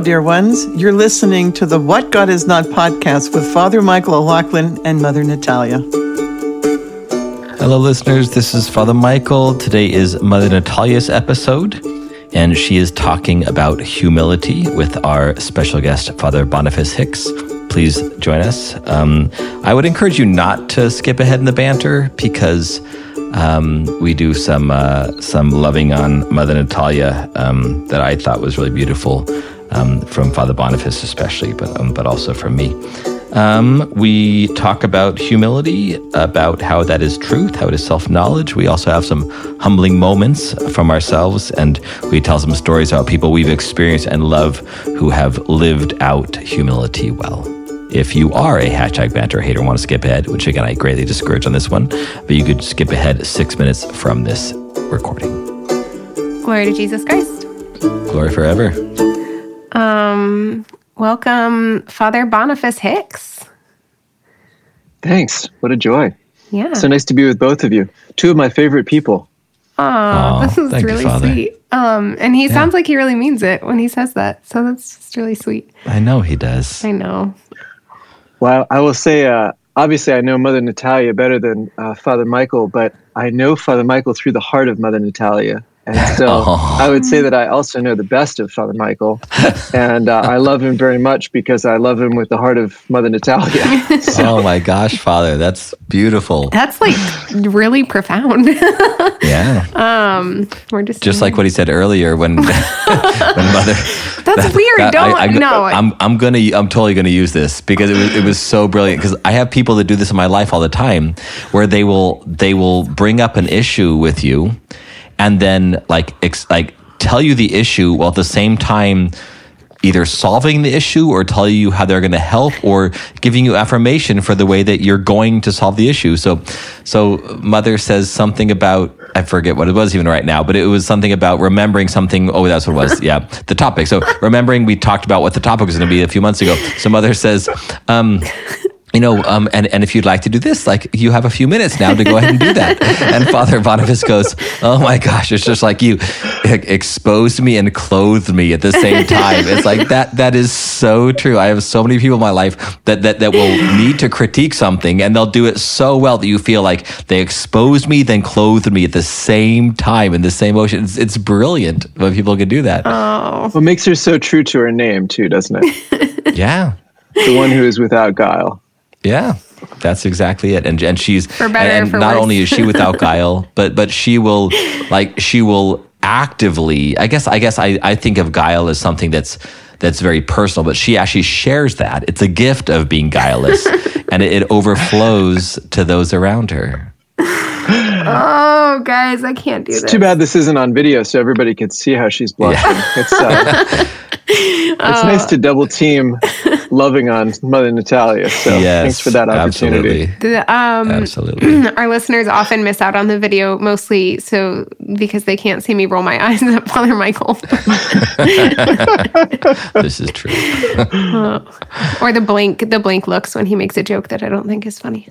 dear ones. You're listening to the What God Is Not podcast with Father Michael O'Loughlin and Mother Natalia. Hello, listeners. This is Father Michael. Today is Mother Natalia's episode, and she is talking about humility with our special guest, Father Boniface Hicks. Please join us. Um, I would encourage you not to skip ahead in the banter because um, we do some uh, some loving on Mother Natalia um, that I thought was really beautiful um, from Father Boniface, especially, but um, but also from me. Um, we talk about humility, about how that is truth, how it is self knowledge. We also have some humbling moments from ourselves, and we tell some stories about people we've experienced and love who have lived out humility well. If you are a hashtag banter hater and want to skip ahead, which again I greatly discourage on this one, but you could skip ahead six minutes from this recording. Glory to Jesus Christ. Glory forever. Um, welcome, Father Boniface Hicks. Thanks. What a joy. Yeah. So nice to be with both of you. Two of my favorite people. Aw, Aw, this is thank you, really Father. sweet. Um, and he sounds like he really means it when he says that. So that's just really sweet. I know he does. I know. Well, I will say, uh, obviously, I know Mother Natalia better than uh, Father Michael, but I know Father Michael through the heart of Mother Natalia. And so Oh. I would say that I also know the best of Father Michael. And uh, I love him very much because I love him with the heart of Mother Natalia. Oh my gosh, Father, that's beautiful. That's like really profound. Yeah. We're just Just like what he said earlier when when Mother that's weird. That- Don't I, I, no. I'm I'm gonna I'm totally gonna use this because it was it was so brilliant because I have people that do this in my life all the time where they will they will bring up an issue with you and then like ex, like tell you the issue while at the same time either solving the issue or tell you how they're going to help or giving you affirmation for the way that you're going to solve the issue. So, so mother says something about, I forget what it was even right now, but it was something about remembering something. Oh, that's what it was. Yeah. The topic. So remembering we talked about what the topic was going to be a few months ago. So mother says, um, you know, um, and, and if you'd like to do this, like you have a few minutes now to go ahead and do that. And Father Boniface goes, Oh my gosh, it's just like you exposed me and clothed me at the same time. It's like that, that is so true. I have so many people in my life that, that, that will need to critique something and they'll do it so well that you feel like they exposed me, then clothed me at the same time in the same motion. It's, it's brilliant when people can do that. Oh. What makes her so true to her name, too, doesn't it? yeah. the one who is without guile. Yeah, that's exactly it. And and she's For better and, or for not worse. only is she without guile, but but she will like she will actively. I guess I guess I I think of guile as something that's that's very personal, but she actually shares that. It's a gift of being guileless, and it, it overflows to those around her. oh, guys, I can't do this. Too bad this isn't on video so everybody could see how she's blushing. It's, uh, it's nice to double team loving on Mother Natalia. So yes, thanks for that opportunity. Absolutely, The, um, absolutely. our listeners often miss out on the video mostly so because they can't see me roll my eyes at Father Michael this is true. or the blank the blank looks when he makes a joke that I don't think is funny.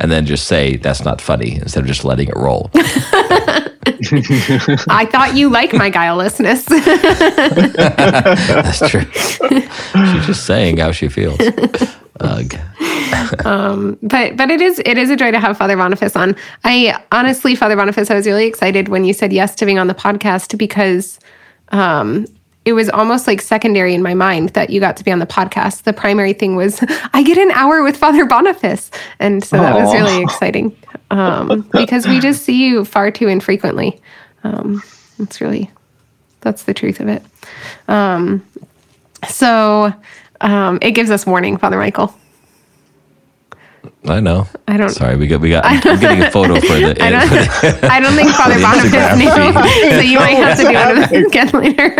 And then just say that's not funny instead of just letting it roll. I thought you like my guilelessness. That's true. She's just saying how she feels. Ugh. but but it is it is a joy to have Father Boniface on. I honestly, Father Boniface, I was really excited when you said yes to being on the podcast because um, it was almost like secondary in my mind that you got to be on the podcast. The primary thing was I get an hour with Father Boniface, and so that was really exciting um, because we just see you far too infrequently. Um, it's really that's the truth of it. Um, so um, it gives us warning, Father Michael. I know. I don't- Sorry, we got we got. I'm getting a photo for the. I don't, I don't think Father The Boniface knew, so you might have to do it again later.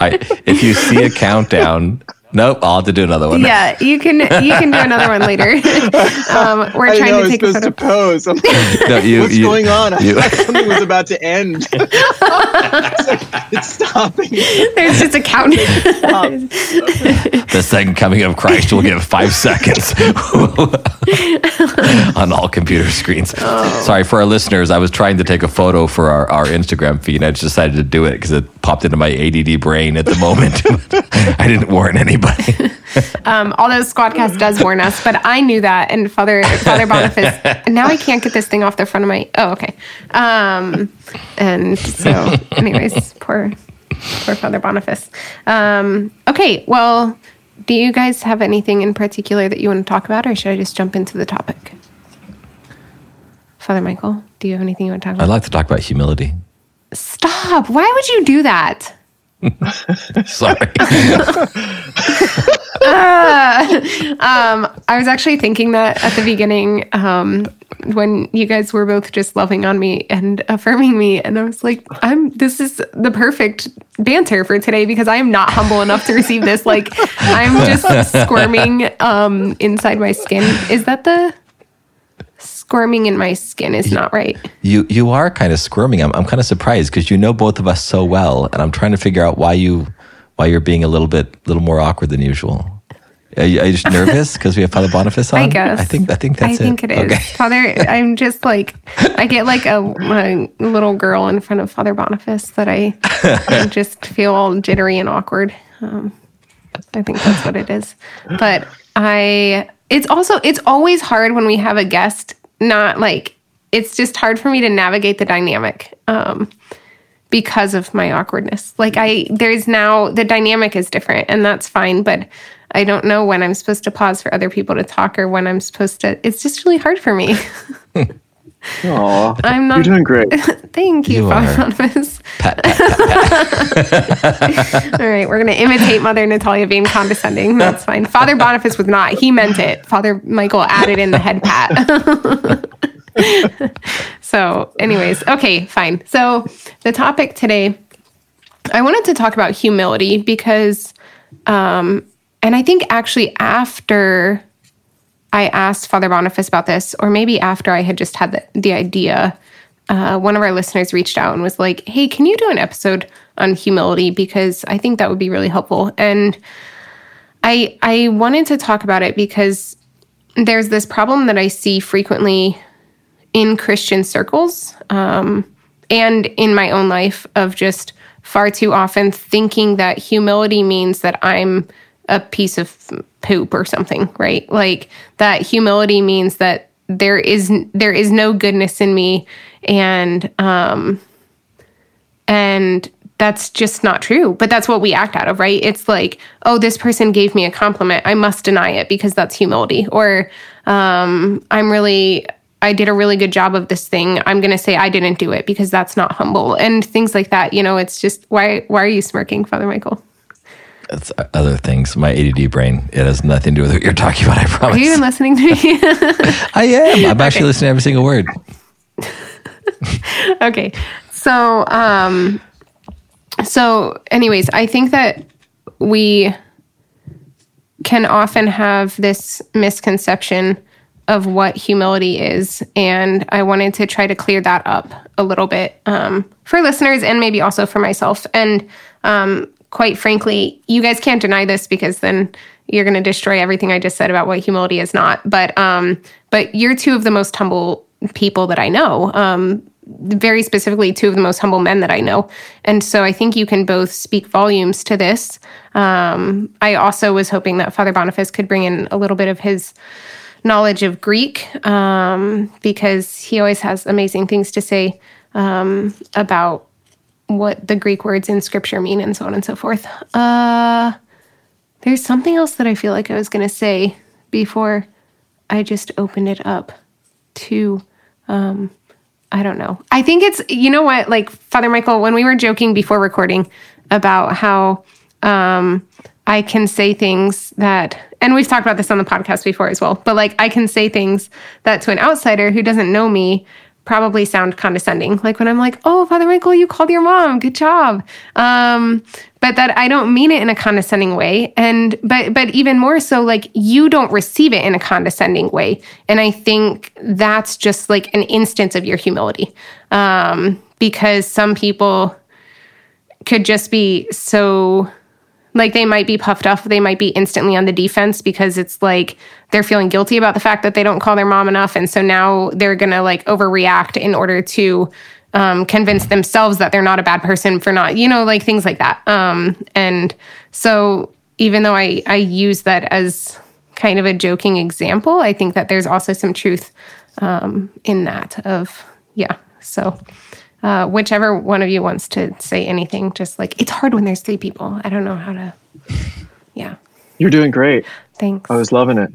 I, if you see a countdown Nope, I'll have to do another one. Yeah, you can you can do another one later. um, we're I trying know I to was take a supposed photo. to pose. I'm like, No, you- What's you- going on? I thought something was about to end. it's, like, it's stopping. There's just a count. The second coming of Christ will give five seconds on all computer screens. Oh. Sorry for our listeners. I was trying to take a photo for our, our Instagram feed. And I just decided to do it because it popped into my ADD brain at the moment. I didn't warn anybody. um, although Squadcast does warn us, but I knew that. And Father Father Boniface. now I can't get this thing off the front of my. Oh, okay. Um, and so, anyways, poor poor Father Boniface. Um, okay, well, do you guys have anything in particular that you want to talk about, or should I just jump into the topic? Father Michael, do you have anything you want to talk about? I'd like to talk about humility. Stop! Why would you do that? Sorry. Um, I was actually thinking that at the beginning um, when you guys were both just loving on me and affirming me, and I was like, "I'm this is the perfect banter for today because I am not humble enough to receive this. Like, I'm just squirming um, inside my skin. Is that the squirming in my skin? Is not right. You you are kind of squirming. I'm I'm kind of surprised because you know both of us so well, and I'm trying to figure out why you why you're being a little bit little more awkward than usual. Are you, are you just nervous because we have Father Boniface on? I guess. I think I think that's I think it is. Okay. Father, I'm just like, I get like a, a little girl in front of Father Boniface that I, I just feel all jittery and awkward. Um, I think that's what it is. But I, it's also, it's always hard when we have a guest, not like, it's just hard for me to navigate the dynamic. Um, because of my awkwardness. Like I there's now the dynamic is different and that's fine, but I don't know when I'm supposed to pause for other people to talk or when I'm supposed to it's just really hard for me. Aw, I'm not You're doing great. Thank you, You All right, we're gonna imitate Mother Natalia being condescending. That's fine. Father Boniface was not. He meant it. Father Michael added in the head pat. so, anyways, okay, fine. So, the topic today, I wanted to talk about humility because, um, and I think actually after I asked Father Boniface about this, or maybe after I had just had the, the idea, uh, one of our listeners reached out and was like, "Hey, can you do an episode on humility? Because I think that would be really helpful." And I I wanted to talk about it because there's this problem that I see frequently in Christian circles um, and in my own life of just far too often thinking that humility means that I'm a piece of poop or something, right? Like that humility means that there is there is no goodness in me. And um and that's just not true but that's what we act out of right? It's like oh this person gave me a compliment. I must deny it because that's humility. Or um i'm really i did a really good job of this thing. I'm going to say i didn't do it because that's not humble. And things like that you know it's just why why are you smirking father michael It's other things. My ADD brain. It has nothing to do with what you're talking about. I promise. are you even listening to me I am. I'm actually listening to every single word. okay so um so anyways i think that we can often have this misconception of what humility is and i wanted to try to clear that up a little bit um, for listeners and maybe also for myself and um, quite frankly you guys can't deny this because then you're going to destroy everything i just said about what humility is not but um, but you're two of the most humble people that i know um, very specifically two of the most humble men that I know. And so I think you can both speak volumes to this. Um, I also was hoping that Father Boniface could bring in a little bit of his knowledge of Greek um, because he always has amazing things to say um, about what the Greek words in scripture mean and so on and so forth. Uh, there's something else that I feel like I was going to say before I just opened it up to um, I don't know. I think it's you know what, like Father Michael, when we were joking before recording about how um, I can say things that, and we've talked about this on the podcast before as well, but like I can say things that to an outsider who doesn't know me probably sound condescending. Like when I'm like, "Oh, Father Michael, you called your mom. Good job." Um, but that I don't mean it in a condescending way. And but but even more so, like you don't receive it in a condescending way. And I think that's just like an instance of your humility, um, because some people could just be so like they might be puffed up, they might be instantly on the defense because it's like they're feeling guilty about the fact that they don't call their mom enough. And so now they're going to like overreact in order to um, convince themselves that they're not a bad person for not, you know, like things like that. Um, and so even though I, I use that as kind of a joking example, I think that there's also some truth um, in that of, yeah. So uh, whichever one of you wants to say anything, just like it's hard when there's three people. I don't know how to. Yeah. You're doing great. Thanks. I was loving it.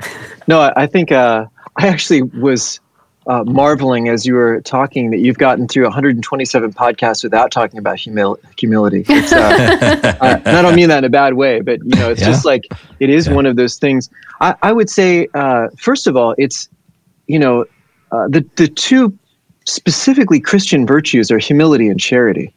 No, I, I think uh, I actually was uh, marveling as you were talking that you've gotten through 127 podcasts without talking about humil- humility. Uh, uh, and I don't mean that in a bad way, but you know, it's yeah. just like it is yeah. one of those things. I, I would say, uh, first of all, it's you know, uh, the the two specifically Christian virtues are humility and charity,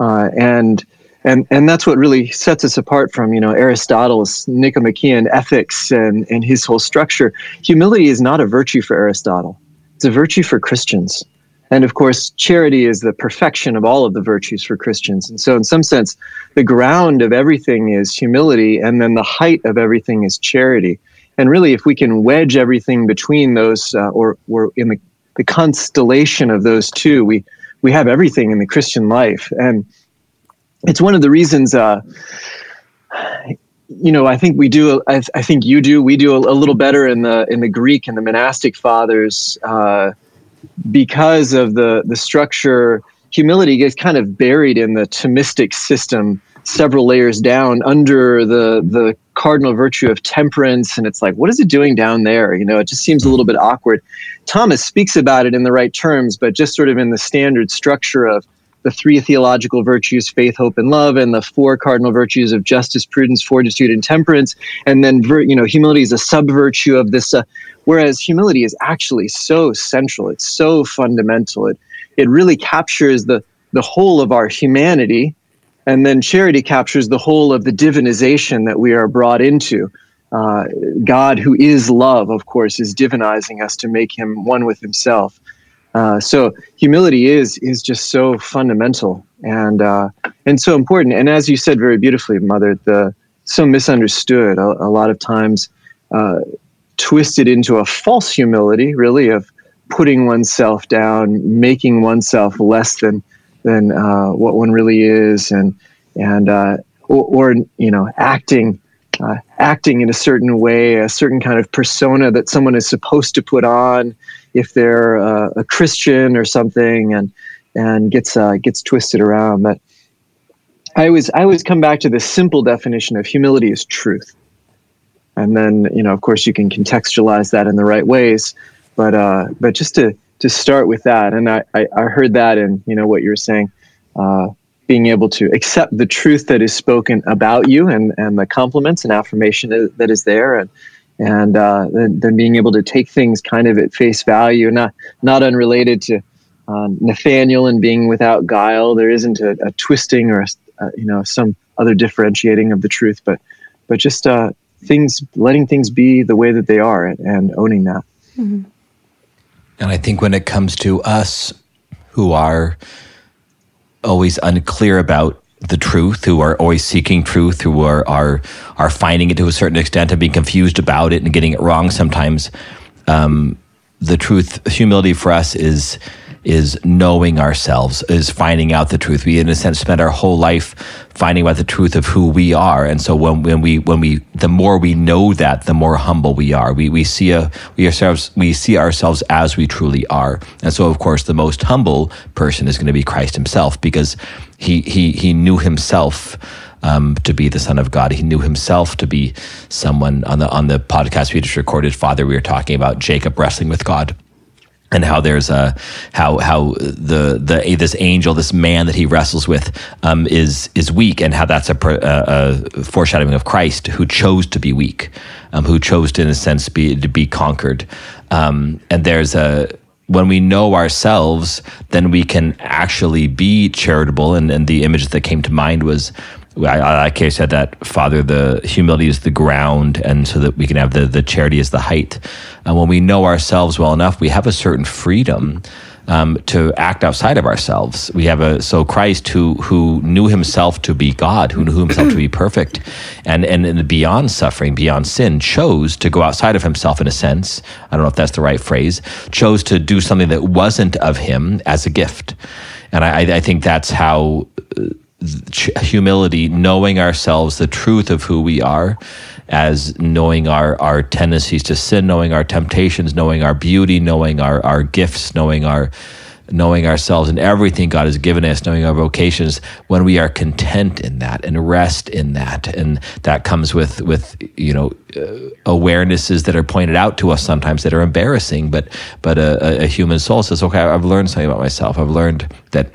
uh, and and and that's what really sets us apart from you know Aristotle's Nicomachean ethics and and his whole structure. Humility is not a virtue for Aristotle; it's a virtue for Christians. And of course, charity is the perfection of all of the virtues for Christians. And so, in some sense, the ground of everything is humility, and then the height of everything is charity. And really, if we can wedge everything between those, uh, or, or in the the constellation of those two, we we have everything in the Christian life, and it's one of the reasons. Uh, you know, I think we do. I, I think you do. We do a, a, little better in the in the Greek and the monastic fathers uh, because of the the structure. Humility gets kind of buried in the Thomistic system several layers down under the the cardinal virtue of temperance and it's like what is it doing down there you know it just seems a little bit awkward thomas speaks about it in the right terms but just sort of in the standard structure of the three theological virtues faith hope and love and the four cardinal virtues of justice prudence fortitude and temperance and then you know humility is a sub virtue of this uh, whereas humility is actually so central it's so fundamental it it really captures the the whole of our humanity and then charity captures the whole of the divinization that we are brought into. Uh, God, who is love, of course, is divinizing us to make him one with himself. Uh, so humility is is just so fundamental and uh, and so important. And as you said very beautifully, Mother, the so misunderstood a, a lot of times, uh, twisted into a false humility, really of putting oneself down, making oneself less than than uh, what one really is, and and uh, or, or, you know acting acting in a certain way, a certain kind of persona that someone is supposed to put on if they're uh, a Christian or something, and and gets uh, gets twisted around. But I always I always come back to the simple definition of humility is truth, and then you know of course you can contextualize that in the right ways, but uh, but just to to start with that. And I, I, I heard that in, you know, what you were saying, uh, being able to accept the truth that is spoken about you and, and the compliments and affirmation that is there. And, and uh, then, then being able to take things kind of at face value, not, not unrelated to um, Nathaniel and being without guile. There isn't a, a twisting or, a, uh, you know, some other differentiating of the truth, but, but just uh, things, letting things be the way that they are and, and owning that. Mm-hmm. And I think when it comes to us who are always unclear about the truth, who are always seeking truth, who are are are finding it to a certain extent and being confused about it and getting it wrong sometimes. Um, the truth, humility for us is is knowing ourselves, is finding out the truth. We, in a sense, spend our whole life finding out the truth of who we are. And so when, when we, when we, the more we know that, the more humble we are. We, we see a, we ourselves, we see ourselves as we truly are. And so, of course, the most humble person is going to be Christ himself because he, he, he knew himself. Um, to be the Son of God. He knew himself to be someone on the on the podcast we just recorded. Father, we were talking about Jacob wrestling with God and how there's a how how the the this angel this man that he wrestles with um, is is weak and how that's a, a, foreshadowing of Christ who chose to be weak um, who chose to in a sense be to be conquered um, and there's a when we know ourselves, then we can actually be charitable. And, and the image that came to mind was I, I like I said that Father, the humility is the ground, and so that we can have the the charity is the height. And when we know ourselves well enough, we have a certain freedom um, to act outside of ourselves. We have a so Christ who who knew himself to be God, who knew himself to be perfect, and, and and beyond suffering, beyond sin, chose to go outside of himself in a sense. I don't know if that's the right phrase. Chose to do something that wasn't of him as a gift, and I, I think that's how. Humility, knowing ourselves, the truth of who we are, as knowing our, our tendencies to sin, knowing our temptations, knowing our beauty, knowing our, our gifts, knowing our knowing ourselves and everything God has given us, knowing our vocations, when we are content in that and rest in that, and that comes with with you know uh, awarenesses that are pointed out to us sometimes that are embarrassing, but but a, a human soul says, okay, I've learned something about myself. I've learned that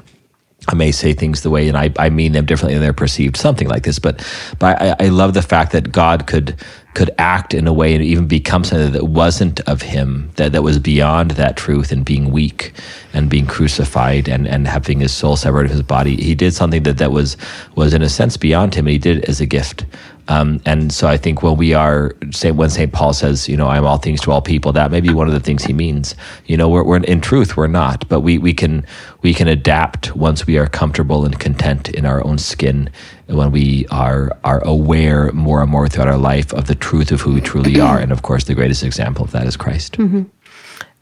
I may say things the way, and I, I mean them differently than they're perceived, something like this. But, but I, I love the fact that God could could act in a way and even become something that wasn't of Him, that, that was beyond that truth and being weak and being crucified and, and having His soul separated from His body. He did something that, that was was in a sense beyond Him, and He did it as a gift. Um, and so I think when we are, say, when St. Paul says, you know, I'm all things to all people, that may be one of the things he means. You know, we're, we're in truth, we're not, but we, we can, we can adapt once we are comfortable and content in our own skin when we are, are aware more and more throughout our life of the truth of who we truly are. And of course, the greatest example of that is Christ. Mm-hmm.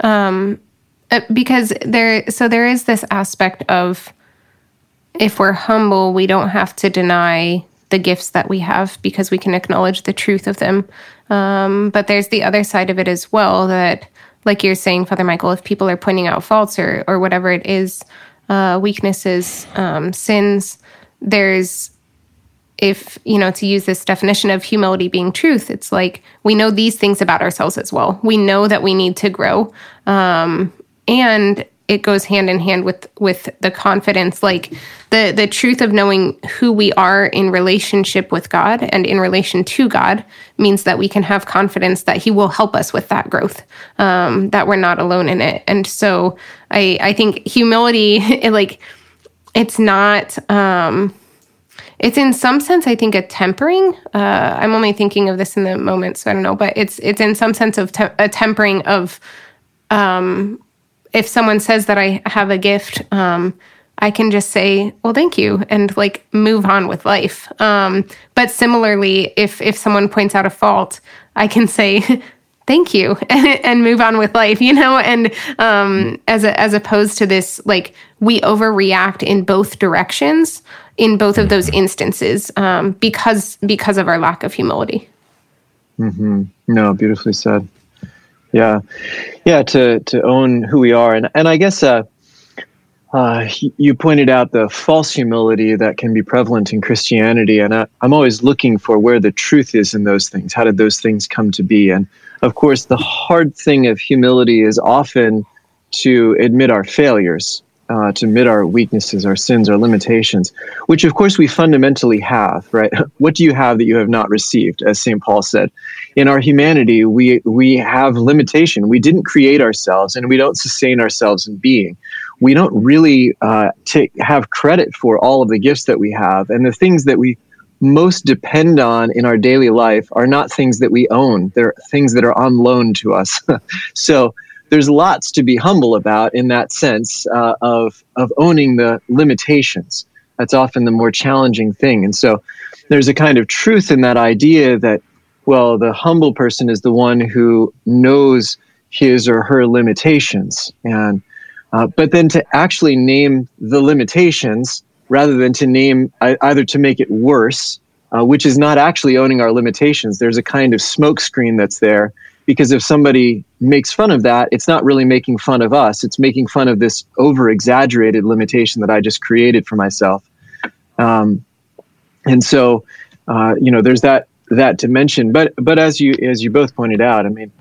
Um, uh, because there, so there is this aspect of if we're humble, we don't have to deny the gifts that we have because we can acknowledge the truth of them. Um, but there's the other side of it as well that, like you're saying, Father Michael, if people are pointing out faults or or whatever it is, uh, weaknesses, um, sins, there's if you know to use this definition of humility being truth it's like we know these things about ourselves as well we know that we need to grow um, and it goes hand in hand with with the confidence like the the truth of knowing who we are in relationship with God and in relation to God means that we can have confidence that he will help us with that growth um, that we're not alone in it. And so i i think humility it, like it's not um, it's in some sense i think a tempering uh, i'm only thinking of this in the moment so i don't know but it's it's in some sense of te- a tempering of um, if someone says that I have a gift, um, I can just say, "Well, thank you," and like move on with life. Um, but similarly, if if someone points out a fault, I can say, "Thank you," and, move on with life. You know, and um, as a, as opposed to this, like we overreact in both directions in both of those instances um, because because of our lack of humility. Mm-hmm. No, beautifully said. Yeah, yeah. To to own who we are, and and I guess uh, uh, you pointed out the false humility that can be prevalent in Christianity, and I, I'm always looking for where the truth is in those things. How did those things come to be? And of course, the hard thing of humility is often to admit our failures uh, to admit our weaknesses, our sins, our limitations, which of course we fundamentally have, right? What do you have that you have not received? As St. Paul said, in our humanity, we, we have limitation. We didn't create ourselves and we don't sustain ourselves in being. We don't really uh, take, have credit for all of the gifts that we have. And the things that we most depend on in our daily life are not things that we own, they're things that are on loan to us. so, there's lots to be humble about in that sense uh, of of owning the limitations. That's often the more challenging thing, and so there's a kind of truth in that idea that well, the humble person is the one who knows his or her limitations, and uh, but then to actually name the limitations rather than to name either to make it worse, uh, which is not actually owning our limitations. There's a kind of smokescreen that's there because if somebody makes fun of that, it's not really making fun of us. It's making fun of this over exaggerated limitation that I just created for myself. Um, and so, uh, you know, there's that that dimension. But but as you as you both pointed out, I mean,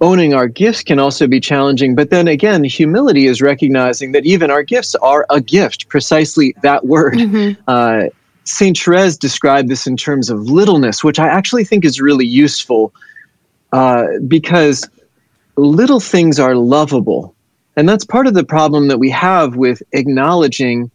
owning our gifts can also be challenging. But then again, humility is recognizing that even our gifts are a gift. Precisely that word. Mm-hmm. Uh, Saint Therese described this in terms of littleness, which I actually think is really useful uh, because little things are lovable And that's part of the problem that we have with acknowledging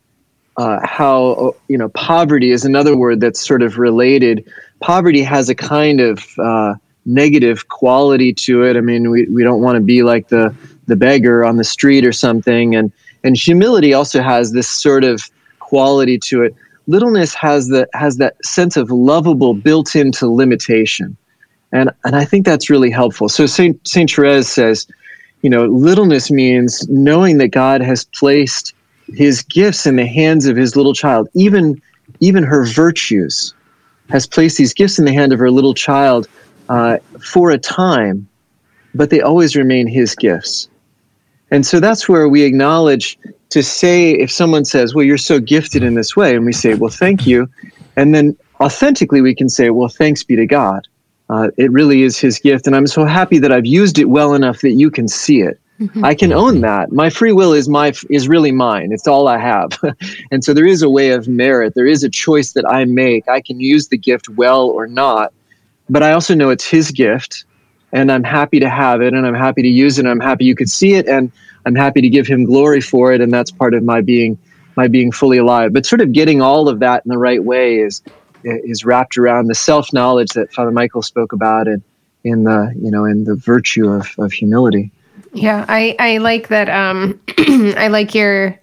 uh, how, you know, poverty is another word that's sort of related. Poverty has a kind of uh, negative quality to it. I mean, we, we don't want to be like the, the beggar on the street or something. And, and humility also has this sort of quality to it. Littleness has the has that sense of lovable built into limitation, and and I think that's really helpful. So Saint Saint Therese says, you know, littleness means knowing that God has placed His gifts in the hands of His little child, even even her virtues, has placed these gifts in the hand of her little child uh, for a time, but they always remain His gifts. And so that's where we acknowledge to say, if someone says, Well, you're so gifted in this way, and we say, Well, thank you. And then authentically, we can say, Well, thanks be to God. Uh, it really is His gift. And I'm so happy that I've used it well enough that you can see it. Mm-hmm. I can own that. My free will is my is really mine. It's all I have. and so there is a way of merit. There is a choice that I make. I can use the gift well or not. But I also know it's his gift and I'm happy to have it and I'm happy to use it and I'm happy you could see it and I'm happy to give him glory for it and that's part of my being my being fully alive but sort of getting all of that in the right way is is wrapped around the self-knowledge that Father Michael spoke about and in the you know in the virtue of, of humility yeah I I like that um I like your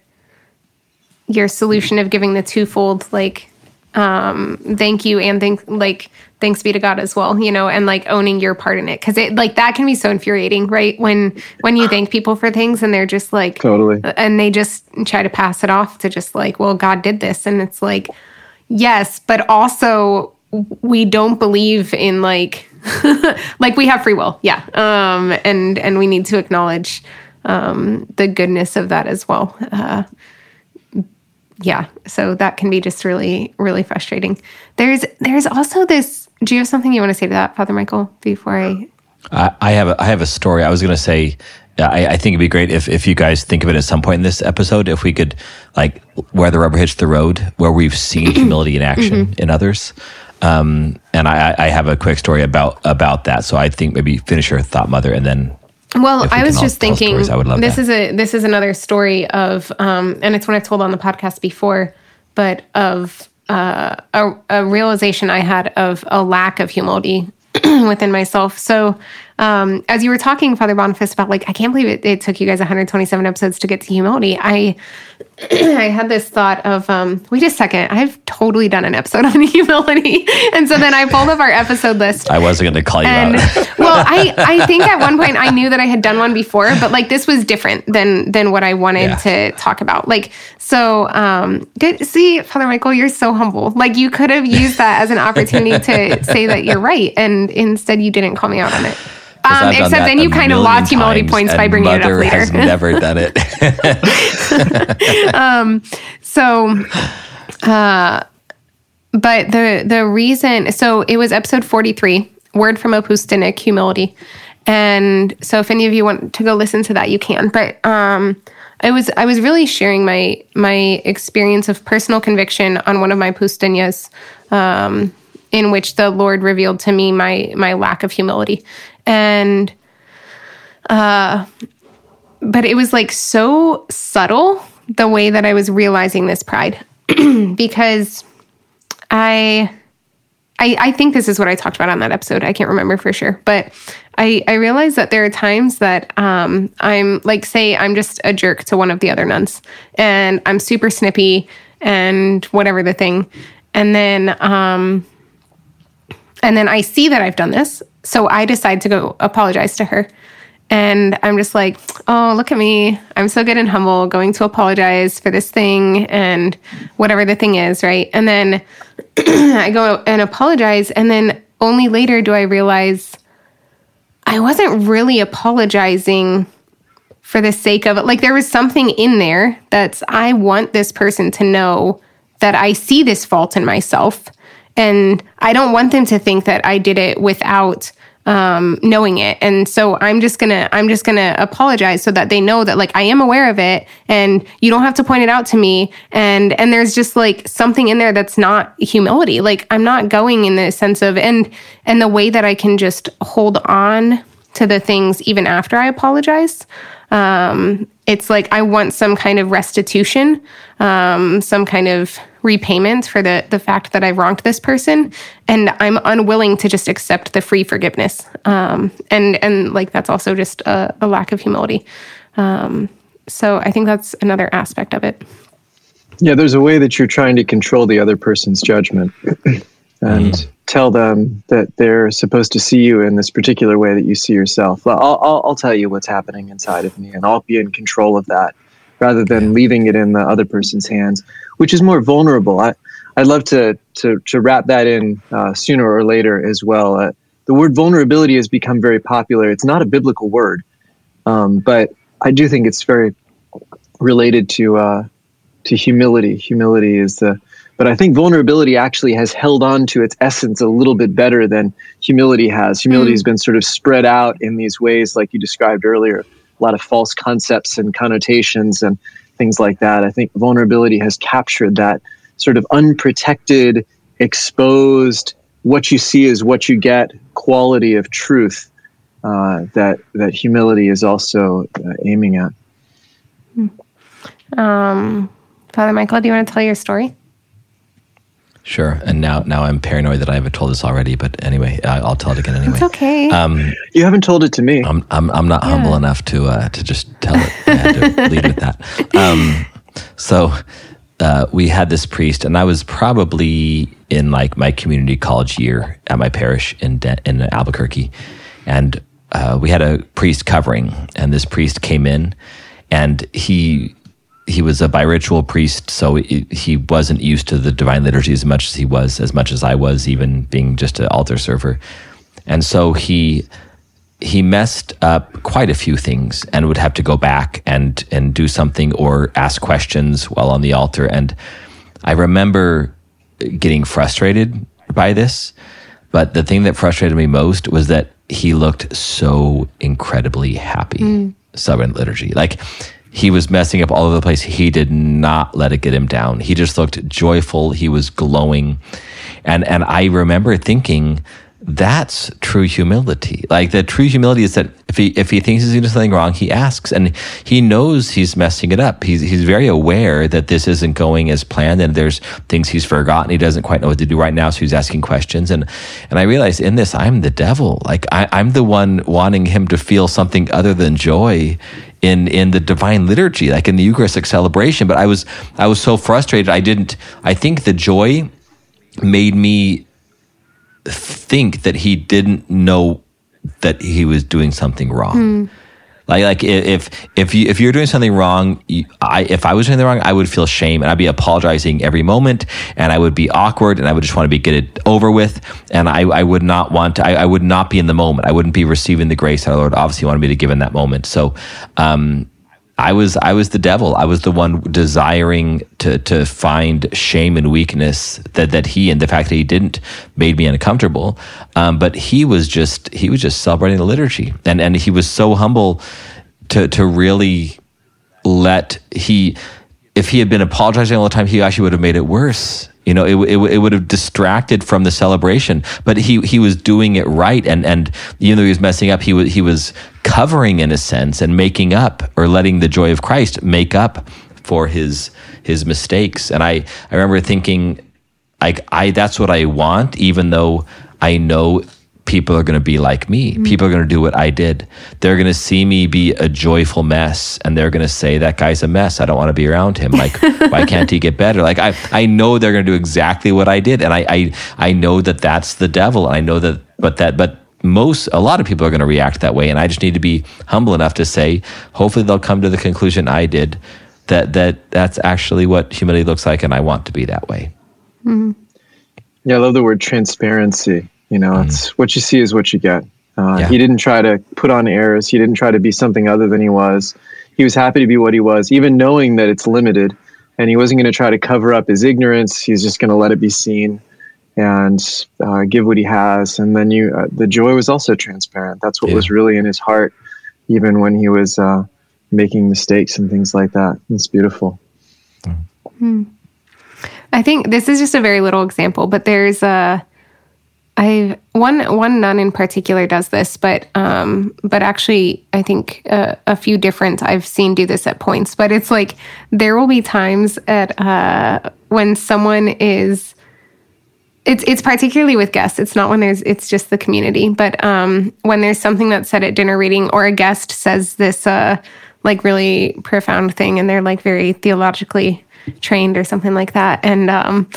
your solution of giving the twofold like um thank you and thank like thanks be to God as well, you know, and like owning your part in it. Cause it like that can be so infuriating, right? When when you thank people for things and they're just like totally and they just try to pass it off to just like, well, God did this. And it's like, yes, but also we don't believe in like like we have free will. Yeah. Um and and we need to acknowledge um the goodness of that as well. Uh yeah so that can be just really really frustrating there's there's also this do you have something you want to say to that, Father Michael, before I? I, I have a, I have a story. I was going to say, I, I, think it'd be great if, if you guys think of it at some point in this episode, if we could like where the rubber hits the road, where we've seen humility in action mm-hmm. in others. Um, and I, I have a quick story about about that. So I think maybe finish your thought, mother, and then well, we I was just thinking. Stories, I would love this that. is a this is another story of, um, and it's one I've told on the podcast before, but of uh, a, a realization I had of a lack of humility within myself. So, um, as you were talking, Father Boniface, about like, I can't believe it, it took you guys 127 episodes to get to humility. I I had this thought of, um, wait a second, I've totally done an episode on humility. And so then I pulled up our episode list. I wasn't going to call you and, out. well, I, I think at one point I knew that I had done one before, but like this was different than, than what I wanted yeah. to talk about. Like, so, um, did see Father Michael, you're so humble. Like you could have used that as an opportunity to say that you're right. And instead you didn't call me out on it. Um, except then you kind of lost humility points by bringing it up later. Has never done it. um, so, uh, but the the reason so it was episode forty three, word from Opus Dei, humility, and so if any of you want to go listen to that, you can. But um, I was I was really sharing my my experience of personal conviction on one of my poustinias, um, in which the Lord revealed to me my my lack of humility, and uh but it was like so subtle the way that I was realizing this pride because I, I I think this is what I talked about on that episode. I can't remember for sure, but I I realized that there are times that um I'm like say I'm just a jerk to one of the other nuns and I'm super snippy and whatever the thing. And then um and then I see that I've done this so I decide to go apologize to her. And I'm just like, oh, look at me. I'm so good and humble going to apologize for this thing and whatever the thing is, right? And then I go and apologize. And then only later do I realize I wasn't really apologizing for the sake of it. Like there was something in there that's, I want this person to know that I see this fault in myself. And I don't want them to think that I did it without um, knowing it. And so I'm just gonna I'm just gonna apologize so that they know that like I am aware of it and you don't have to point it out to me. And and there's just like something in there that's not humility. Like I'm not going in the sense of and and the way that I can just hold on to the things even after I apologize. Um, it's like I want some kind of restitution, um, some kind of repayment for the the fact that I wronged this person, and I'm unwilling to just accept the free forgiveness. Um, and and like that's also just a, a lack of humility. Um, so I think that's another aspect of it. Yeah, there's a way that you're trying to control the other person's judgment and mm. Tell them that they're supposed to see you in this particular way that you see yourself. Well, I'll, I'll, I'll tell you what's happening inside of me and I'll be in control of that rather than leaving it in the other person's hands, which is more vulnerable. I, I'd love to, to, to wrap that in uh, sooner or later as well. Uh, the word vulnerability has become very popular. It's not a biblical word, um, but I do think it's very related to uh, to humility. Humility is the, but I think vulnerability actually has held on to its essence a little bit better than humility has. Humility mm. has been sort of spread out in these ways, like you described earlier, a lot of false concepts and connotations and things like that. I think vulnerability has captured that sort of unprotected, exposed, what you see is what you get quality of truth uh, that that humility is also uh, aiming at. Hmm. Um, Father Michael, do you want to tell your story? Sure. And now, now I'm paranoid that I haven't told this already. But anyway, I, will tell it again anyway. It's okay. Um, you haven't told it to me. I'm I'm, I'm not yeah. humble enough to uh, to just tell it. I had to lead with that. Um, so uh, we had this priest, and I was probably in like my community college year at my parish in De- in Albuquerque, and uh, we had a priest covering, and this priest came in, and he he was a biritual priest, so he wasn't used to the divine liturgy as much as he was, as much as I was, even being just an altar server. And so he he messed up quite a few things and would have to go back and and do something or ask questions while on the altar. And I remember getting frustrated by this. But the thing that frustrated me most was that he looked so incredibly happy. Mm. liturgy. Like he was messing up all over the place. He did not let it get him down. He just looked joyful. He was glowing. And, and I remember thinking, that's true humility. Like the true humility is that if he if he thinks he's doing something wrong, he asks, and he knows he's messing it up. He's he's very aware that this isn't going as planned, and there's things he's forgotten. He doesn't quite know what to do right now, so he's asking questions. And and I realized in this, I'm the devil. Like I, I'm the one wanting him to feel something other than joy in in the divine liturgy, like in the Eucharistic celebration. But I was I was so frustrated. I didn't. I think the joy made me think that he didn't know that he was doing something wrong. Mm. Like, like if if you if you're doing something wrong, I if I was doing something wrong, I would feel shame and I'd be apologizing every moment, and I would be awkward, and I would just want to be get it over with, and I, I would not want to, I, I would not be in the moment. I wouldn't be receiving the grace that our Lord obviously wanted me to give in that moment. So, um, I was I was the devil. I was the one desiring to to find shame and weakness that that he and the fact that he didn't made me uncomfortable. Um, but he was just he was just celebrating the liturgy, and and he was so humble to to really let he if he had been apologizing all the time, he actually would have made it worse. You know, it, it, it, would have distracted from the celebration, but he, he was doing it right. And, and even though he was messing up, he was, he was covering in a sense and making up or letting the joy of Christ make up for his, his mistakes. And I, I remember thinking, like, I, that's what I want, even though I know people are going to be like me. Mm-hmm. People are going to do what I did. They're going to see me be a joyful mess and they're going to say, that guy's a mess. I don't want to be around him. Like, why can't he get better? Like, I, I know they're going to do exactly what I did. And I, I, I know that that's the devil. I know that, but that, but most, a lot of people are going to react that way. And I just need to be humble enough to say, hopefully they'll come to the conclusion I did that, that that's actually what humility looks like. And I want to be that way. Mm-hmm. Yeah. I love the word transparency you know, mm. it's what you see is what you get. Uh, yeah. He didn't try to put on airs. He didn't try to be something other than he was. He was happy to be what he was, even knowing that it's limited. And he wasn't going to try to cover up his ignorance. He's just going to let it be seen and uh, give what he has. And then you, uh, the joy was also transparent. That's what yeah. was really in his heart, even when he was uh, making mistakes and things like that. It's beautiful. Hmm. I think this is just a very little example, but there's a I one one nun in particular does this, but um, but actually, I think uh, a few different I've seen do this at points. But it's like there will be times at uh, when someone is. It's it's particularly with guests. It's not when there's. It's just the community. But um, when there's something that's said at dinner reading, or a guest says this uh, like really profound thing, and they're like very theologically trained or something like that, and um,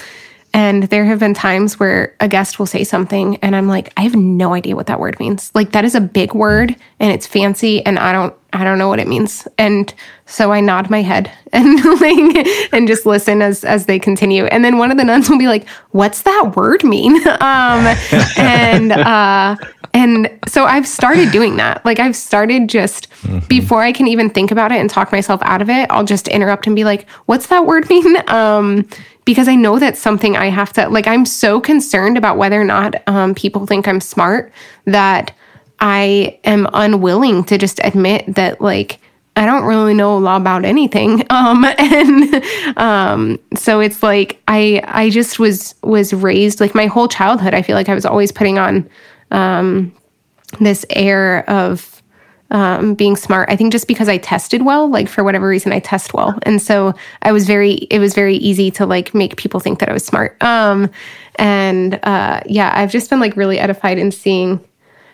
and there have been times where a guest will say something and I'm like, I have no idea what that word means. Like that is a big word and it's fancy and I don't I don't know what it means. And so I nod my head and like and just listen as as they continue. And then one of the nuns will be like, "What's that word mean?" Um and uh and so I've started doing that. Like I've started just mm-hmm. before I can even think about it and talk myself out of it, I'll just interrupt and be like, "What's that word mean?" Um because I know that's something I have to like. I'm so concerned about whether or not um, people think I'm smart that I am unwilling to just admit that like I don't really know a lot about anything. Um, and um, so it's like I I just was was raised like my whole childhood. I feel like I was always putting on um, this air of um, being smart. I think just because I tested well, like for whatever reason, I test well, and so I was very. It was very easy to like make people think that I was smart. Um, and uh, yeah, I've just been like really edified in seeing.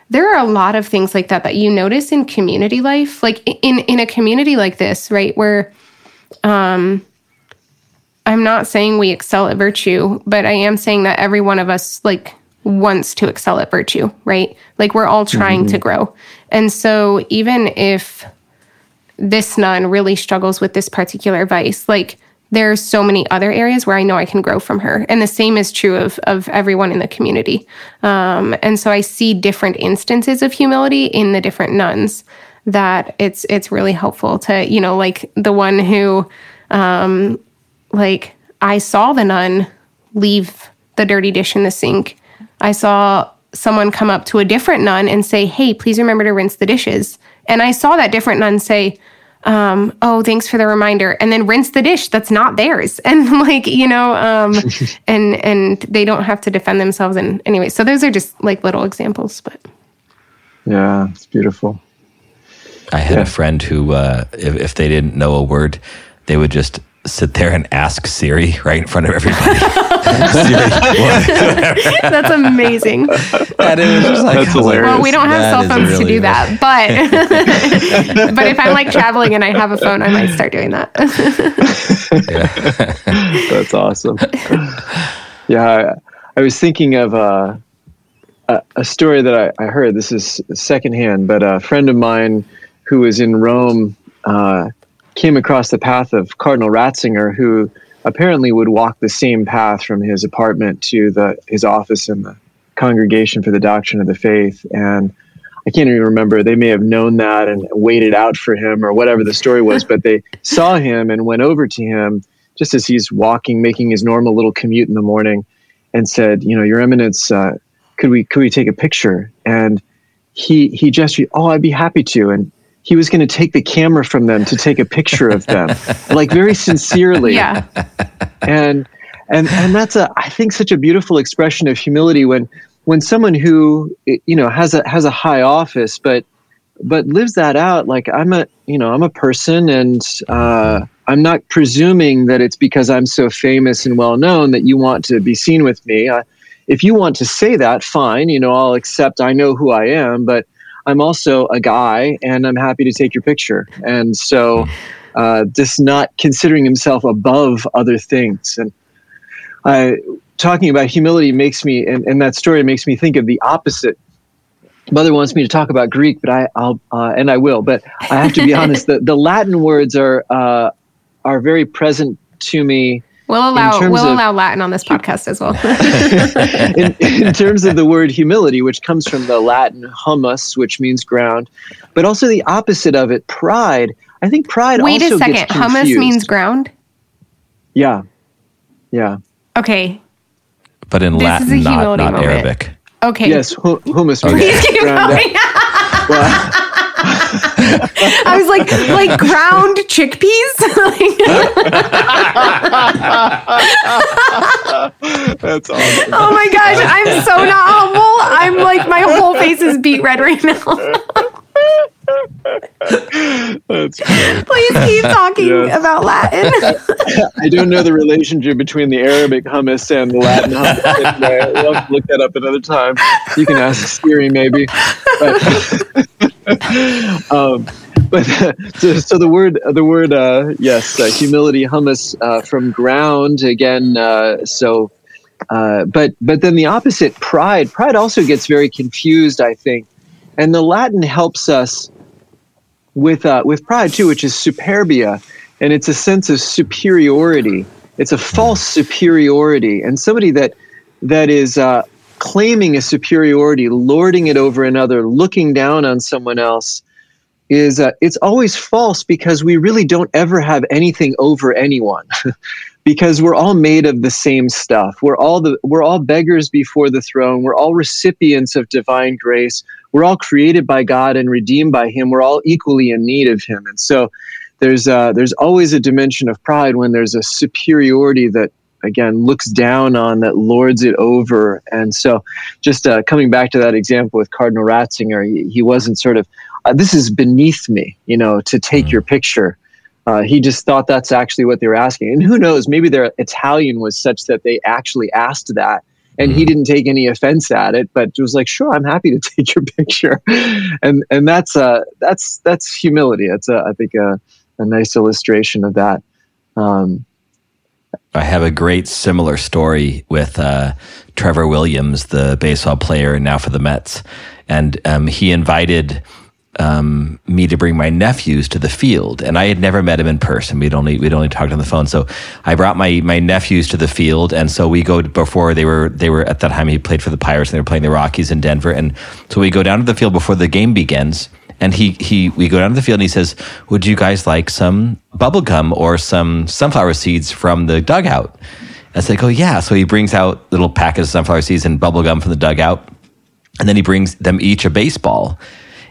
There are a lot of things like that that you notice in community life, like in in a community like this, right? Where, um, I'm not saying we excel at virtue, but I am saying that every one of us like wants to excel at virtue, right? Like we're all trying mm-hmm. to grow. And so even if this nun really struggles with this particular vice, like there's so many other areas where I know I can grow from her. And the same is true of, of everyone in the community. Um, and so I see different instances of humility in the different nuns that it's it's really helpful to, you know, like the one who um, like I saw the nun leave the dirty dish in the sink I saw someone come up to a different nun and say, Hey, please remember to rinse the dishes. And I saw that different nun say, um, oh, thanks for the reminder, and then rinse the dish that's not theirs, and like you know, um, and and they don't have to defend themselves. And anyway, so those are just like little examples, but yeah, it's beautiful. I had yeah. a friend who, uh, if, if they didn't know a word, they would just sit there and ask Siri right in front of everybody. Siri, That's amazing. That is just like That's hilarious. Well, we don't have that cell phones really to do that, but but if I'm like traveling and I have a phone, I might start doing that. yeah. That's awesome. Yeah, I, I was thinking of uh, a, a story that I, I heard. This is secondhand, but a friend of mine who was in Rome. Uh, came across the path of Cardinal Ratzinger, who apparently would walk the same path from his apartment to the his office in the Congregation for the Doctrine of the Faith. And I can't even remember. They may have known that and waited out for him or whatever the story was, but they saw him and went over to him just as he's walking, making his normal little commute in the morning, and said, "You know, Your Eminence, uh, could we could we take a picture?" And he he gestured, "Oh, I'd be happy to." And he was going to take the camera from them to take a picture of them, like very sincerely. Yeah. And and and that's a I think such a beautiful expression of humility when when someone who you know has a has a high office but but lives that out like I'm a you know I'm a person and uh, I'm not presuming that it's because I'm so famous and well known that you want to be seen with me. Uh, if you want to say that, fine. You know, I'll accept. I know who I am, but I'm also a guy and I'm happy to take your picture. And so, uh, just not considering himself above other things. And talking about humility makes me, and, and that story makes me think of the opposite. Mother wants me to talk about Greek, but I, will uh, and I will. But I have to be honest. The, the Latin words are uh, are very present to me We'll allow we'll of, allow Latin on this podcast as well. in, in, terms of the word humility, which comes from the Latin humus, which means ground, but also the opposite of it, pride. I think pride. Wait a second, humus means ground. Yeah, yeah. Okay. But in this Latin, not, not Arabic. Okay. Yes, hu- humus means okay. ground. well, I was like, like ground chickpeas. That's awesome. oh my gosh, I'm so not humble. I'm like, my whole face is beet red right now. Please keep talking Yes. about Latin. I don't know the relationship between the Arabic hummus and the Latin hummus. Anyway, We'll have to look that up another time. You can ask Siri maybe. But, um, but so, so the word the word uh, yes uh, humility hummus uh, from ground again. Uh, so, uh, but but then the opposite pride. Pride also gets very confused. I think, and the Latin helps us with uh, with pride too, which is superbia, and it's a sense of superiority. It's a false superiority, and somebody that that is uh, claiming a superiority, lording it over another, looking down on someone else, is uh, it's always false because we really don't ever have anything over anyone. because we're all made of the same stuff. We're all the we're all beggars before the throne. We're all recipients of divine grace. We're all created by God and redeemed by Him. We're all equally in need of Him. And so there's uh, there's always a dimension of pride when there's a superiority that again looks down on that lords it over. And so just uh, coming back to that example with Cardinal Ratzinger, he, he wasn't sort of uh, this is beneath me, you know, to take your picture. Uh, he just thought that's actually what they were asking. And who knows, maybe their Italian was such that they actually asked that. And he didn't take any offense at it, but was like, "Sure, I'm happy to take your picture," and and that's uh that's that's humility. It's a, I think a, a nice illustration of that. Um, I have a great similar story with uh, Trevor Williams, the baseball player now for the Mets, and um, he invited um, me to bring my nephews to the field, and I had never met him in person. We'd only we'd only talked on the phone, so I brought my my nephews to the field, and so we go before they were they were at that time he played for the Pirates and they were playing the Rockies in Denver, and so we go down to the field before the game begins. And he, he, we go down to the field and he says, Would you guys like some bubble gum or some sunflower seeds from the dugout? And I go, Yeah. So he brings out little packets of sunflower seeds and bubble gum from the dugout. And then he brings them each a baseball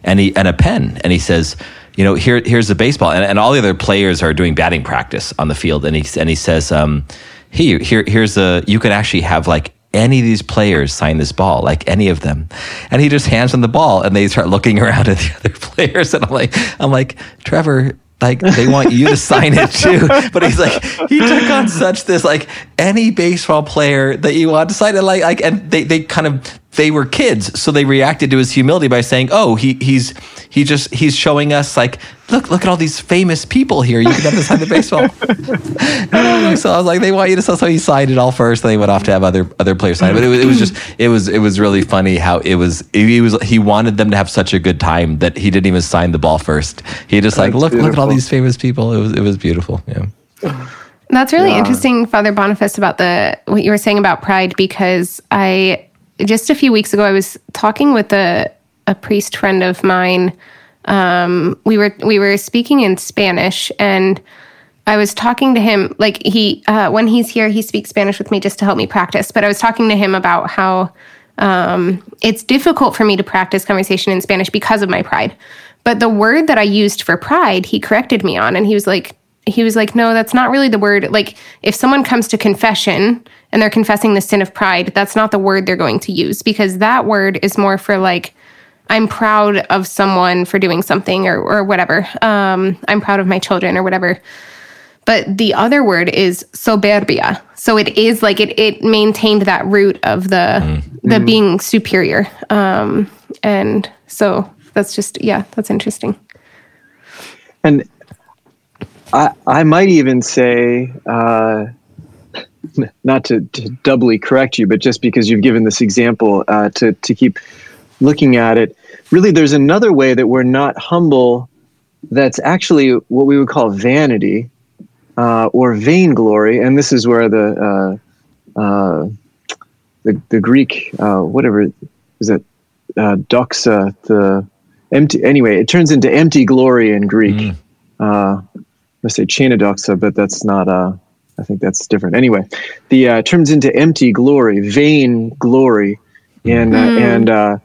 and he and a pen. And he says, you know, here here's the baseball. And, and all the other players are doing batting practice on the field. And he and he says, um, here, here here's a you can actually have like any of these players sign this ball, like any of them. And he just hands them the ball and they start looking around at the other players. And I'm like, I'm like, Trevor, like they want you to sign it too. But he's like, he took on such this like any baseball player that you want to sign it like like and they, they kind of they were kids, so they reacted to his humility by saying, "Oh, he he's he just he's showing us like look look at all these famous people here. You can have to sign the baseball." And I was like- so I was like, "They want you to." So, so he signed it all first, and they went off to have other other players sign it. But it was, it was just it was it was really funny how it was he was he wanted them to have such a good time that he didn't even sign the ball first. He just like That's look look at all these famous people. It was it was beautiful. Yeah. That's really Yeah. interesting, Father Boniface, about the what you were saying about pride, because I just a few weeks ago I was talking with a a priest friend of mine. Um, we were we were speaking in Spanish, and I was talking to him like he uh, when he's here he speaks Spanish with me just to help me practice. But I was talking to him about how um, it's difficult for me to practice conversation in Spanish because of my pride. But the word that I used for pride, he corrected me on, and he was like, he was like, no, that's not really the word. Like, if someone comes to confession and they're confessing the sin of pride, that's not the word they're going to use because that word is more for like, I'm proud of someone for doing something or, or whatever. Um, I'm proud of my children or whatever. But the other word is soberbia. So it is like it it maintained that root of the the being superior. Um, and so that's just yeah, that's interesting. and I, I might even say, uh, not to, to doubly correct you, but just because you've given this example, uh, to, to keep looking at it, really, there's another way that we're not humble that's actually what we would call vanity uh, or vainglory. And this is where the, uh, uh, the, the Greek, uh, whatever, is it uh, doxa, the empty, anyway, it turns into empty glory in Greek uh, let's say chainodoxa, but that's not. Uh, I think that's different. Anyway, the uh, turns into empty glory, vain glory, and uh, and uh,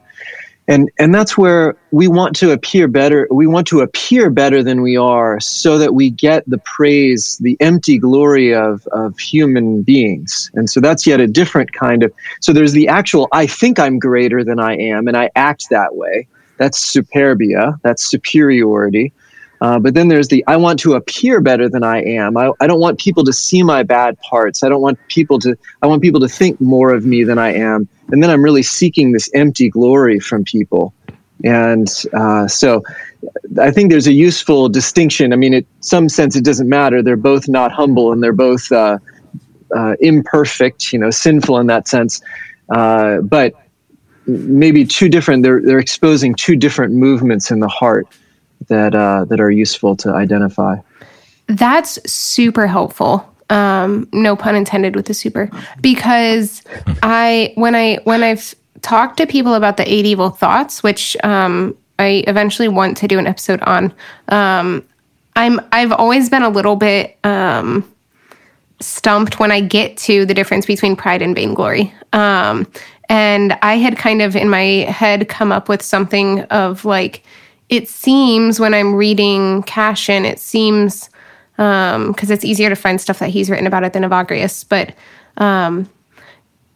and and that's where we want to appear better we want to appear better than we are so that we get the praise the empty glory of of human beings. And so that's yet a different kind of so there's the actual i think i'm greater than i am and i act that way. That's superbia that's superiority uh, but then there's the I want to appear better than I am. I, I don't want people to see my bad parts. I don't want people to, I want people to think more of me than I am. And then I'm really seeking this empty glory from people. And uh, so I think there's a useful distinction. I mean, in some sense, it doesn't matter. They're both not humble and they're both uh, uh, imperfect, you know, sinful in that sense. Uh, but maybe two different, they're, they're exposing two different movements in the heart that uh, that are useful to identify. That's super helpful. Um, no pun intended with the super, because I when I when I've talked to people about the eight evil thoughts, which um, I eventually want to do an episode on. Um, I'm I've always been a little bit um, stumped when I get to the difference between pride and vainglory. Um, and I had kind of in my head come up with something of like it seems when I'm reading Cassian, it seems because um, it's easier to find stuff that he's written about it than Evagrius, but um,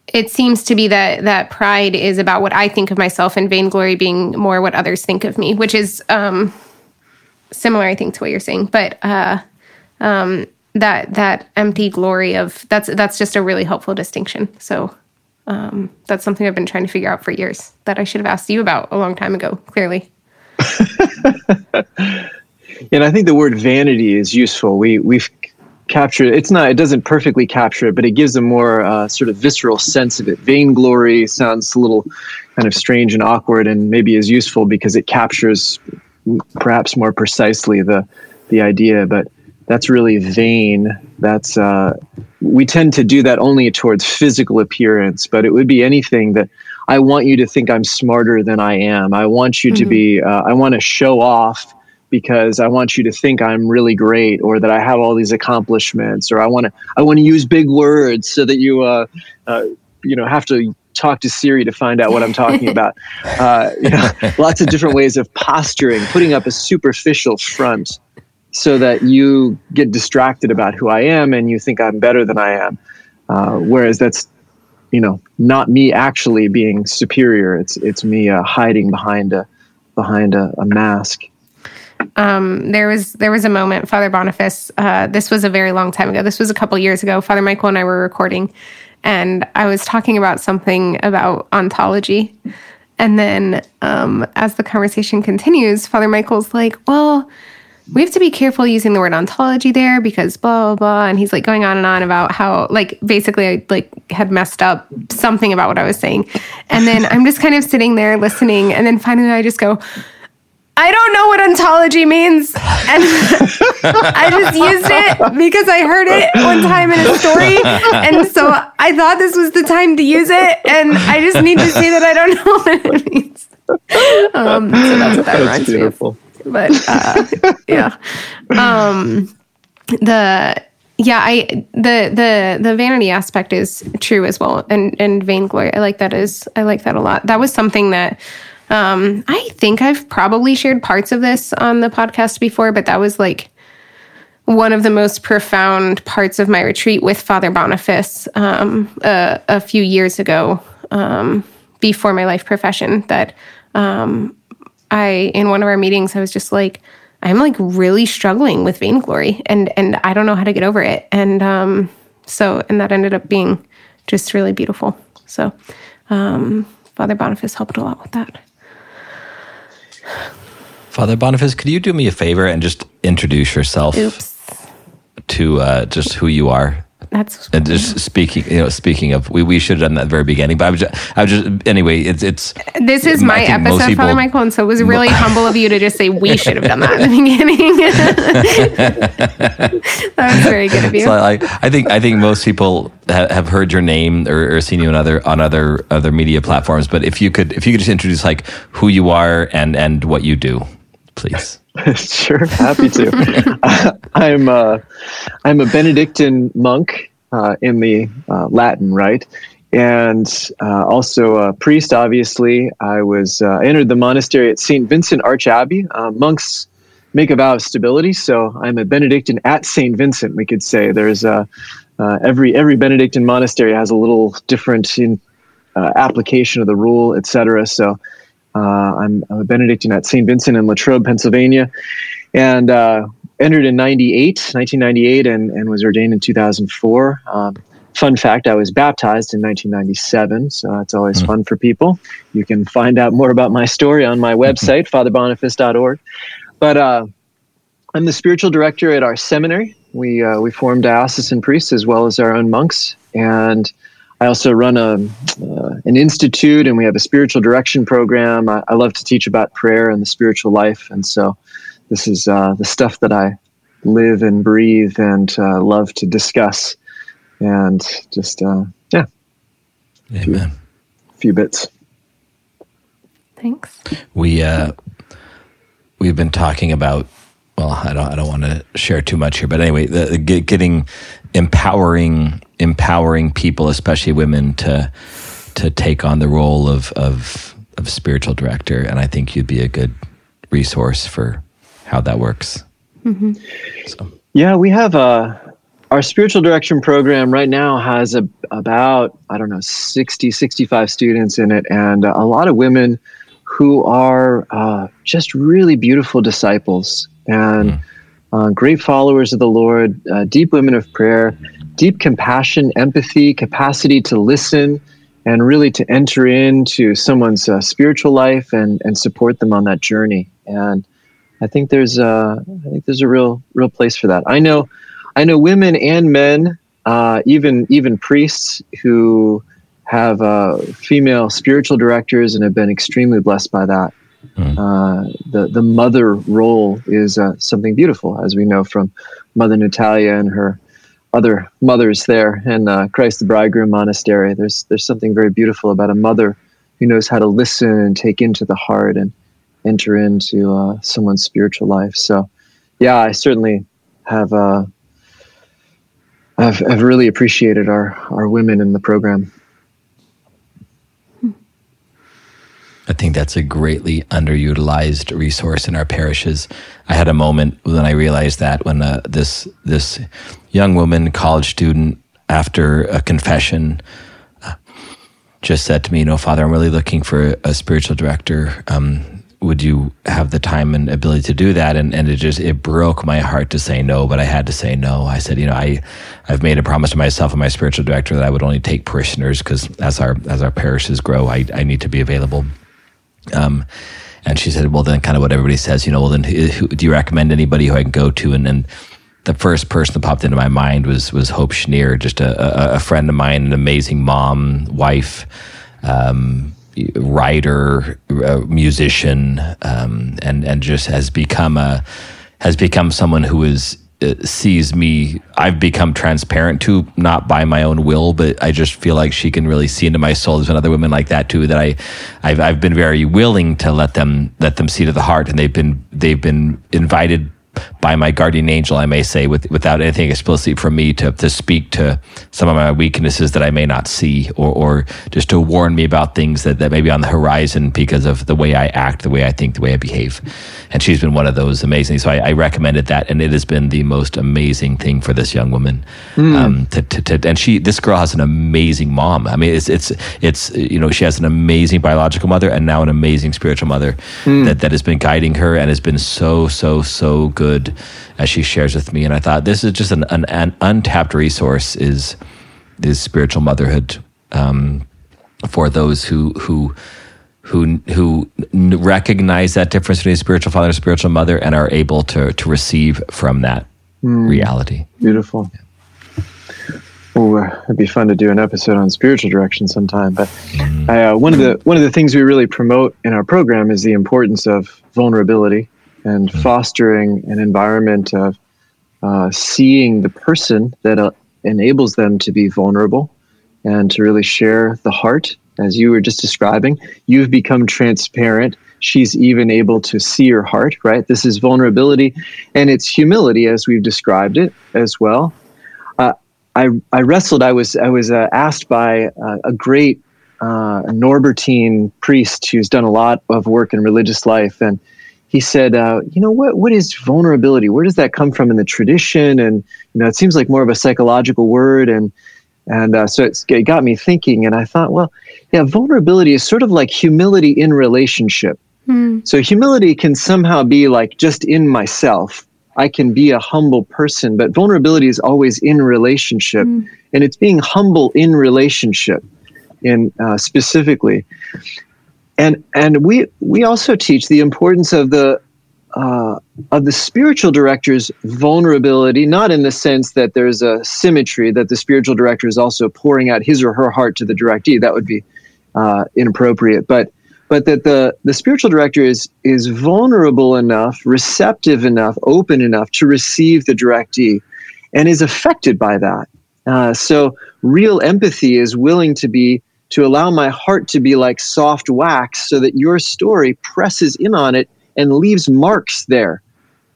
it seems to be that that pride is about what I think of myself, and vainglory being more what others think of me, which is um, similar, I think, to what you're saying. But uh, um, that that empty glory of that's that's just a really helpful distinction. So um, that's something I've been trying to figure out for years that I should have asked you about a long time ago. Clearly. and I think the word vanity is useful. We we've captured it's not it doesn't perfectly capture it, but it gives a more uh, sort of visceral sense of it. Vainglory sounds a little kind of strange and awkward, and maybe is useful because it captures perhaps more precisely the the idea. But that's really vain. That's uh, we tend to do that only towards physical appearance, but it would be anything that I want you to think I'm smarter than I am. I want you mm-hmm. to be, uh, I want to show off because I want you to think I'm really great or that I have all these accomplishments or I want to, I want to use big words so that you, uh, uh, you know, have to talk to Siri to find out what I'm talking about. Uh, you know, lots of different ways of posturing, putting up a superficial front so that you get distracted about who I am and you think I'm better than I am. Uh, whereas that's you know not me actually being superior. It's it's me uh, hiding behind a behind a, a mask. Um, there was there was a moment father boniface uh, this was a very long time ago. This was a couple years ago. Father michael and i were recording and i was talking about something about ontology. And then um, as the conversation continues father michael's like well we have to be careful using the word ontology there because blah blah blah and he's like going on and on about how like basically i like had messed up something about what i was saying and then i'm just kind of sitting there listening and then finally i just go I don't know what ontology means. And I just used it because I heard it one time in a story. And so I thought this was the time to use it. And I just need to say that I don't know what it means. Um, so that's what that That's reminds beautiful. me of but uh, yeah. Um the yeah i the the the vanity aspect is true as well and and vainglory. I like that is i like that a lot. That was something that um i think i've probably shared parts of this on the podcast before but that was like one of the most profound parts of my retreat with father boniface um a, a few years ago um before my life profession that um I in one of our meetings I was just like I'm like really struggling with vainglory and and I don't know how to get over it. And um so and that ended up being just really beautiful. So um Father Boniface helped a lot with that. Father Boniface, could you do me a favor and just introduce yourself Oops. to uh, just who you are? That's And just speaking, you know, speaking of, we, we should have done that at the very beginning. But I was just, I was just anyway. It's it's. this is my episode, people- Father Michael, and so it was really humble of you to just say we should have done that in the beginning. that was very good of you. So I, I think I think most people ha- have heard your name or, or seen you on other on other other media platforms. But if you could if you could just introduce like who you are and and what you do, please. sure, happy to. uh, I'm uh, I'm a Benedictine monk uh, in the uh, Latin rite, and uh, also a priest. Obviously, I was uh, entered the monastery at Saint Vincent Archabbey. Uh, monks make a vow of stability, so I'm a Benedictine at Saint Vincent. We could say there's a every every Benedictine monastery has a little different in, application of the rule, etc. So I'm, I'm, a Benedictine at Saint Vincent in Latrobe, Pennsylvania, and entered in 98, 1998, and, and was ordained in 2004. Um, fun fact I was baptized in 1997, so that's always mm. fun for people. You can find out more about my story on my website, fatherboniface.org. But uh, I'm the spiritual director at our seminary. We, uh, we form diocesan priests as well as our own monks. And I also run a, uh, an institute and we have a spiritual direction program. I, I, love to teach about prayer and the spiritual life. And so this is uh, the stuff that I live and breathe and uh, love to discuss and just uh, yeah. Amen. A few bits. Thanks. We uh we've been talking about well i don't i don't want to share too much here but anyway the, the getting empowering empowering people especially women to to take on the role of of of spiritual director and i think you'd be a good resource for how that works mm-hmm. so. yeah we have a our spiritual direction program right now has a, about i don't know 60 65 students in it and a lot of women who are uh, just really beautiful disciples and mm. uh, great followers of the lord uh, deep women of prayer deep compassion empathy capacity to listen and really to enter into someone's uh, spiritual life and, and support them on that journey and i think there's a, I think there's a real real place for that i know I know women and men, uh, even even priests who have uh, female spiritual directors and have been extremely blessed by that. Mm. Uh, the the mother role is uh, something beautiful, as we know from Mother Natalia and her other mothers there in uh, Christ the Bridegroom Monastery. There's there's something very beautiful about a mother who knows how to listen and take into the heart and enter into uh, someone's spiritual life. So, yeah, I certainly have I've, I've really appreciated our, our women in the program. I think that's a greatly underutilized resource in our parishes. I had a moment when I realized that when uh, this this young woman, college student, after a confession, uh, just said to me, "You know, Father, I'm really looking for a spiritual director. Um, would you have the time and ability to do that? And, and it just it broke my heart to say no but i had to say no. I said you know i i've made a promise to myself and my spiritual director that i would only take parishioners because as our as our parishes grow i, I need to be available. Um and she said well then kind of what everybody says you know well then who, who, do you recommend anybody who i can go to? And then the first person that popped into my mind was was hope schneer just a, a, a friend of mine an amazing mom wife um, writer, uh, musician, um, and and just has become a has become someone who is uh, sees me. I've become transparent to not by my own will, but I just feel like she can really see into my soul. There's been other women like that too that I, I've I've been very willing to let them let them see to the heart, and they've been they've been invited by my guardian angel, I may say, with, without anything explicitly from me to, to speak to some of my weaknesses that I may not see, or, or just to warn me about things that, that may be on the horizon because of the way I act, the way I think, the way I behave. And she's been one of those amazing. So I, I recommended that, and it has been the most amazing thing for this young woman. Mm. Um, to, to, to, and she, this girl has an amazing mom. I mean, it's, it's, it's, you know, she has an amazing biological mother and now an amazing spiritual mother mm. that, that has been guiding her and has been so, so, so good as she shares with me. And I thought this is just an, an, an untapped resource is is spiritual motherhood um, for those who who who who recognize that difference between a spiritual father and a spiritual mother and are able to to receive from that mm, reality. Beautiful. Yeah. Uh, it'd be fun to do an episode on spiritual direction sometime. But mm. I, uh, one of the one of the things we really promote in our program is the importance of vulnerability and mm-hmm. fostering an environment of uh, seeing the person that uh, enables them to be vulnerable and to really share the heart as you were just describing you've become transparent she's even able to see your heart right this is vulnerability and it's humility as we've described it as well uh, I, I wrestled. I was I was uh, asked by uh, a great uh, Norbertine priest who's done a lot of work in religious life, and he said, uh, "You know what? What is vulnerability? Where does that come from in the tradition? And you know, it seems like more of a psychological word, and and uh, so it got me thinking. And I thought, well, yeah, vulnerability is sort of like humility in relationship. Mm. So humility can somehow be like just in myself." I can be a humble person, but vulnerability is always in relationship, mm. and it's being humble in relationship, in uh, specifically. And and we we also teach the importance of the uh, of the spiritual director's vulnerability, not in the sense that there's a symmetry that the spiritual director is also pouring out his or her heart to the directee. That would be uh, inappropriate, but but that the the spiritual director is is vulnerable enough, receptive enough, open enough to receive the directee, and is affected by that. Uh, so real empathy is willing to be to allow my heart to be like soft wax, so that your story presses in on it and leaves marks there,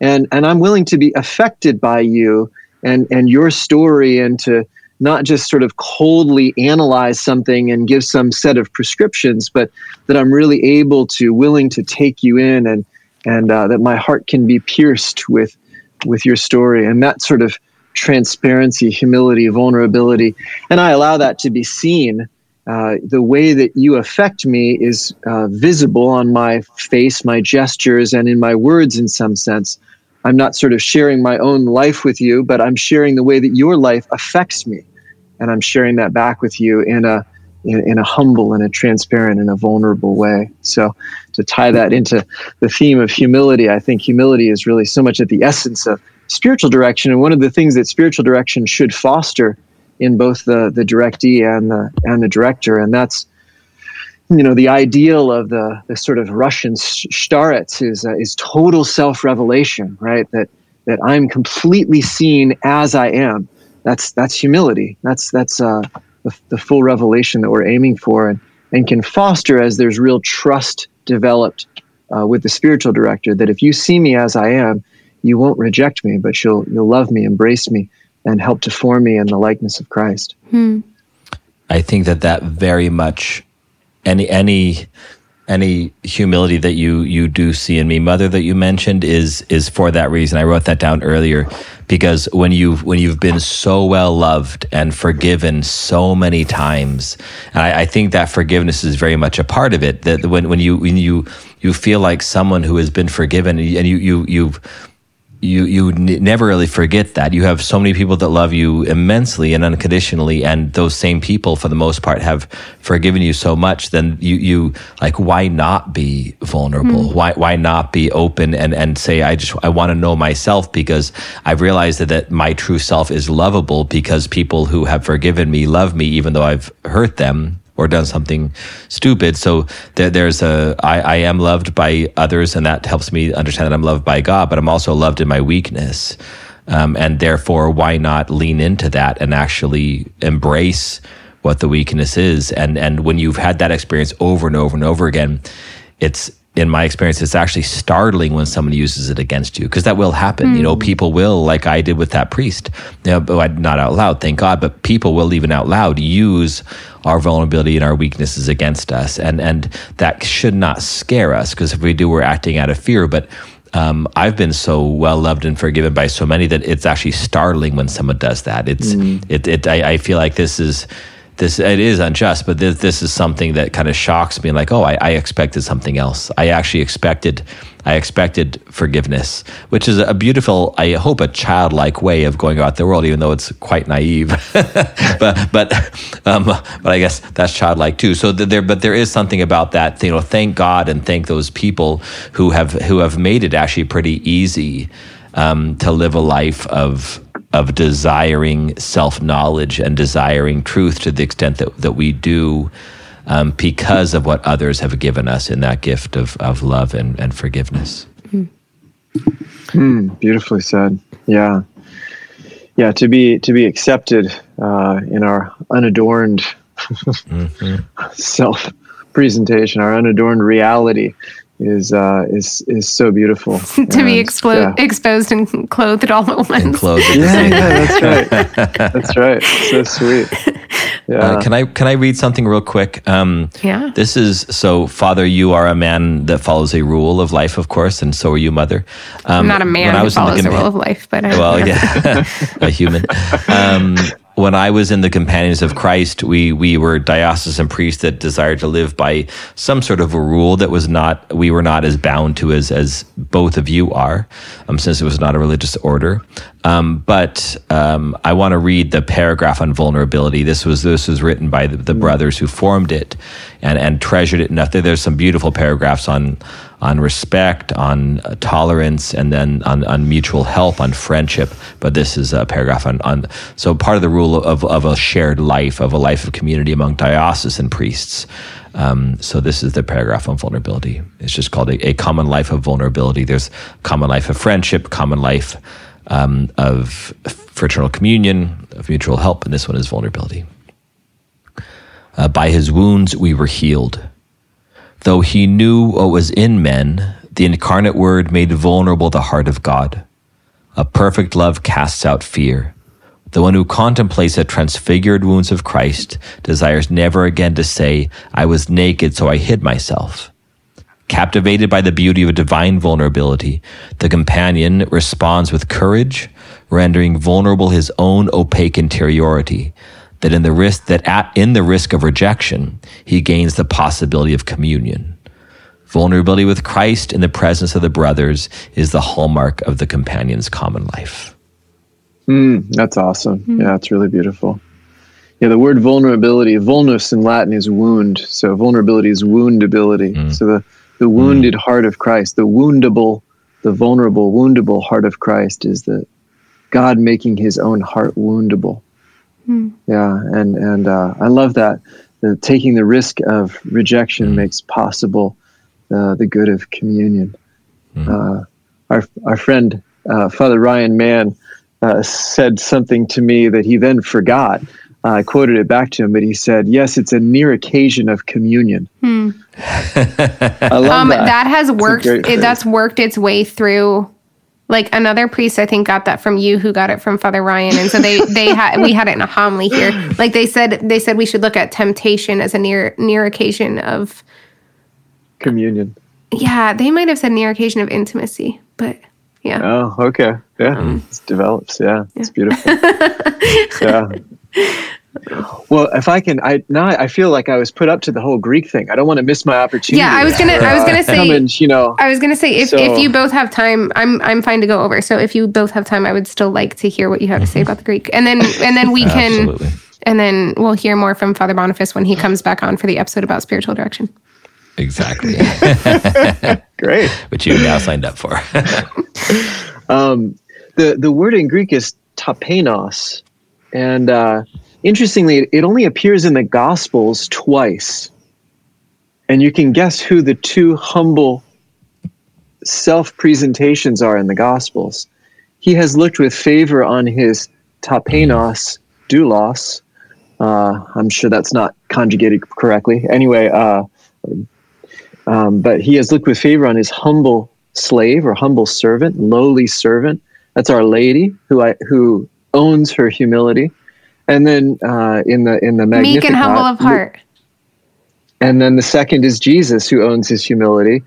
and and I'm willing to be affected by you and and your story and to not just sort of coldly analyze something and give some set of prescriptions, but that I'm really able to, willing to take you in, and and uh, that my heart can be pierced with with your story, and that sort of transparency, humility, vulnerability, and I allow that to be seen. Uh, the way that you affect me is uh, visible on my face, my gestures, and in my words in some sense. I'm not sort of sharing my own life with you, but I'm sharing the way that your life affects me. And I'm sharing that back with you in a, in, in a humble and a transparent and a vulnerable way. So to tie that into the theme of humility, I think humility is really so much at the essence of spiritual direction. And one of the things that spiritual direction should foster in both the, the directee and the, and the director. And that's, you know the ideal of the, the sort of Russian starets is uh, is total self revelation, right? That that I'm completely seen as I am. That's that's humility. That's that's uh, the, the full revelation that we're aiming for, and and can foster as there's real trust developed uh, with the spiritual director. That if you see me as I am, you won't reject me, but you'll you'll love me, embrace me, and help to form me in the likeness of Christ. Hmm. I think that that very much any any any humility that you you do see in me mother that you mentioned is is for that reason i wrote that down earlier because when you when you've been so well loved and forgiven so many times and I, I, think that forgiveness is very much a part of it that when when you when you you feel like someone who has been forgiven and you you you've you you n- never really forget that. You have so many people that love you immensely and unconditionally and those same people for the most part have forgiven you so much then you you like why not be vulnerable? Mm. why why not be open and and say i just i want to know myself because i've realized that, that my true self is lovable because people who have forgiven me love me even though i've hurt them or done something stupid. So there, there's a I, I am loved by others, and that helps me understand that I'm loved by God. But I'm also loved in my weakness, um, and therefore, why not lean into that and actually embrace what the weakness is? And and when you've had that experience over and over and over again, it's in my experience, it's actually startling when someone uses it against you because that will happen. Mm. You know, hmm. people will, like I did with that priest, you know, not out loud, thank God, but people will even out loud use our vulnerability and our weaknesses against us, and and that should not scare us because if we do, we're acting out of fear. But um, I've been so well loved and forgiven by so many that it's actually startling when someone does that. It's mm. it, it I, I feel like this is this it is unjust, but this, this is something that kind of shocks me. Like, oh, I, I expected something else. I actually expected I expected forgiveness, which is a beautiful, I hope, a childlike way of going about the world, even though it's quite naive. but but um, but I guess that's childlike too. So there, but there is something about that. You know, thank God and thank those people who have who have made it actually pretty easy um, to live a life of of desiring self knowledge and desiring truth to the extent that, that we do um, because of what others have given us in that gift of, of love and, and forgiveness. Mm, beautifully said. Yeah. Yeah, to be to be accepted uh, in our unadorned mm-hmm. self presentation, our unadorned reality, is uh, is is so beautiful to be And, explo- yeah. exposed and clothed all at once. And clothed Yeah, yeah, that's right. That's right. So sweet. Yeah. Uh, can I can I read something real quick? Um, Yeah. This is so, Father. You are a man that follows a rule of life, of course, and so are you, Mother. Um, I'm not a man when I who was in the follows the rule of life, but I, well, yeah, a human. Um, when I was in the Companions of Christ, we we were diocesan priests that desired to live by some sort of a rule that was not we were not as bound to as as both of you are, um, since it was not a religious order. Um, but um, I want to read the paragraph on vulnerability. This was this was written by the, the brothers who formed it and and treasured it enough. There, there's some beautiful paragraphs on on respect, on uh, tolerance, and then on, on mutual help, on friendship. But this is a paragraph on, on so part of the rule of, of a shared life, of a life of community among diocesan priests. Um, so this is the paragraph on vulnerability. It's just called a, a common life of vulnerability. There's common life of friendship, common life um, of fraternal communion, of mutual help, and this one is vulnerability. Uh, by his wounds we were healed. Though he knew what was in men, the incarnate word made vulnerable the heart of God. A perfect love casts out fear. The one who contemplates the transfigured wounds of Christ desires never again to say, I was naked, so I hid myself. Captivated by the beauty of divine vulnerability, the companion responds with courage, rendering vulnerable his own opaque interiority, that in the risk that at, in the risk of rejection, he gains the possibility of communion. Vulnerability with Christ in the presence of the brothers is the hallmark of the companion's common life. Mm, that's awesome. Hmm. Yeah, it's really beautiful. Yeah, the word vulnerability, vulnus in Latin is wound. So vulnerability is woundability. Hmm. So the, the wounded hmm. heart of Christ, the woundable, the vulnerable, woundable heart of Christ is the God making his own heart woundable. Yeah, and and uh, I love that. The, taking the risk of rejection makes possible uh, the good of communion. Uh, our our friend uh, Father Ryan Mann uh, said something to me that he then forgot. Uh, I quoted it back to him, but he said, "Yes, it's a near occasion of communion." I love um, that. that has worked. great It, that's worked its way through. Like another priest, I think got that from you, who got it from Father Ryan, and so they they had we had it in a homily here. Like they said, they said we should look at temptation as a near near occasion of. communion. Yeah, they might have said near occasion of intimacy, but yeah. Oh, okay. Yeah, mm. it develops. Yeah, it's beautiful. yeah. Well, if I can, I now I feel like I was put up to the whole Greek thing. I don't want to miss my opportunity. Yeah, I was gonna- I was gonna Uh, say- and, you know, I was gonna say if, So- if you both have time, I'm I'm fine to go over. So if you both have time, I would still like to hear what you have to say about the Greek, and then and then we can Absolutely. and then we'll hear more from Father Boniface when he comes back on for the episode about spiritual direction. Exactly. great. Which you now signed up for. um, the the word in Greek is tapeinos, and uh, interestingly, it, only appears in the Gospels twice. And you can guess who the two humble self presentations are in the Gospels. He has looked with favor on his tapeinos doulos. Uh, I'm sure that's not conjugated correctly. Anyway, uh, um, but he has looked with favor on his humble slave or humble servant, lowly servant. That's Our Lady, who I who owns her humility. And then uh, in the in the Magnificat, Meek and humble of heart. and then the second is Jesus, who owns his humility.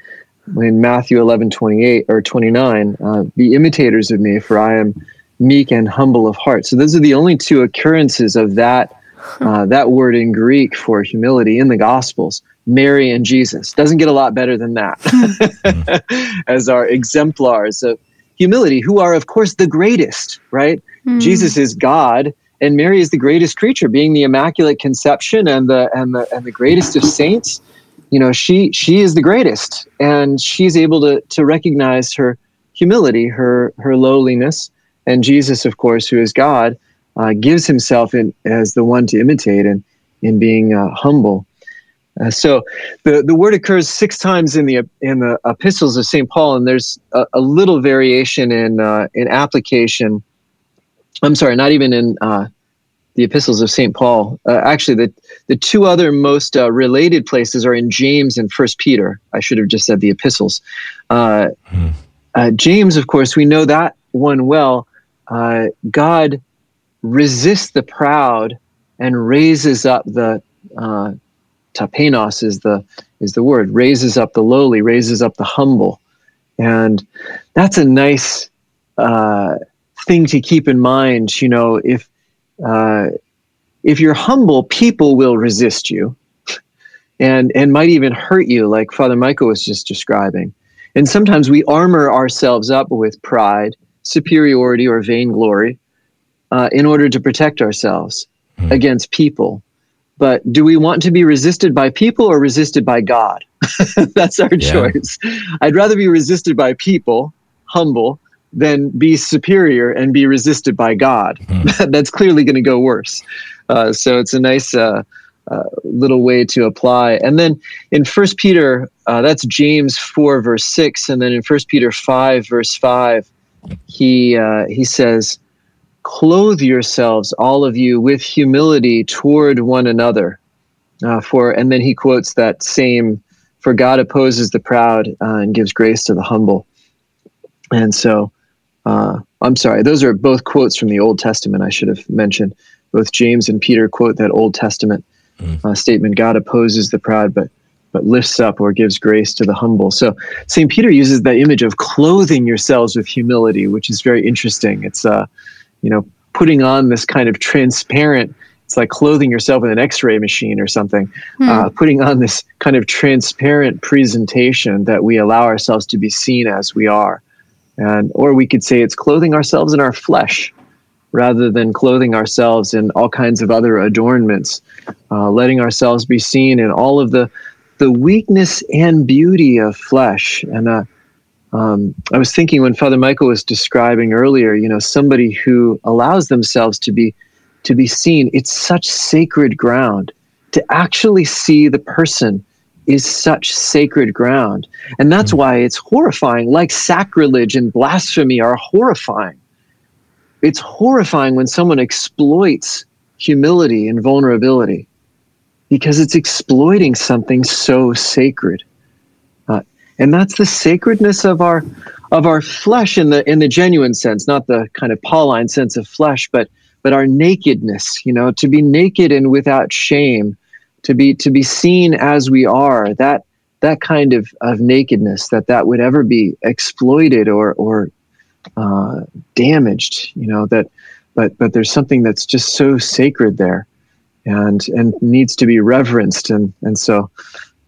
In Matthew 11, 28 or 29, uh, be imitators of me, for I am meek and humble of heart. So those are the only two occurrences of that uh, that word in Greek for humility in the Gospels. Mary and Jesus doesn't get a lot better than that as our exemplars of humility, who are of course the greatest, right? Jesus is God, and Mary is the greatest creature, being the immaculate conception and the and the and the greatest of saints. You know, she she is the greatest, and she's able to to recognize her humility, her her lowliness, and Jesus, of course, who is God, uh, gives himself in as the one to imitate and in being uh, humble. Uh, so the, the word occurs six times in the in the epistles of St. Paul, and there's a, a little variation in uh, in application. I'm sorry, not even in uh, the epistles of St. Paul. Uh, actually, the, the two other most uh, related places are in James and First Peter. I should have just said the epistles. Uh, hmm. Uh, James, of course, we know that one well. Uh, God resists the proud and raises up the uh, tapeinos is the is the word raises up the lowly, raises up the humble, and that's a nice thing to keep in mind. You know, if uh, if you're humble, people will resist you and, and might even hurt you, like Father Michael was just describing. And sometimes we armor ourselves up with pride, superiority, or vainglory uh, in order to protect ourselves mm. against people. But do we want to be resisted by people or resisted by God? That's our yeah. choice. I'd rather be resisted by people, humble, then be superior and be resisted by God. Mm. That's clearly going to go worse. Uh, so it's a nice uh, uh, little way to apply. And then in First Peter, uh, that's James four verse six, and then in First Peter five verse five, he uh, he says, "Clothe yourselves, all of you, with humility toward one another." Uh, for and then he quotes that same, "For God opposes the proud and gives grace to the humble." And so uh, I'm sorry, those are both quotes from the Old Testament. I should have mentioned. Both James and Peter quote that Old Testament mm. uh, statement: "God opposes the proud, but but lifts up or gives grace to the humble." So Saint Peter uses that image of clothing yourselves with humility, which is very interesting. It's uh, you know, putting on this kind of transparent. It's like clothing yourself in an X-ray machine or something. Mm. Uh, putting on this kind of transparent presentation that we allow ourselves to be seen as we are and or we could say it's clothing ourselves in our flesh rather than clothing ourselves in all kinds of other adornments uh, letting ourselves be seen in all of the the weakness and beauty of flesh and uh, um, I was thinking when Father Michael was describing earlier, you know, somebody who allows themselves to be to be seen. It's such sacred ground to actually see the person is such sacred ground. And that's hmm. why it's horrifying, like sacrilege and blasphemy are horrifying. It's horrifying when someone exploits humility and vulnerability because it's exploiting something so sacred. Uh, and that's the sacredness of our of our flesh in the in the genuine sense, not the kind of Pauline sense of flesh, but but our nakedness, you know, to be naked and without shame to be to be seen as we are that that kind of, of nakedness that that would ever be exploited or or uh, damaged you know that but but there's something that's just so sacred there and and needs to be reverenced and and so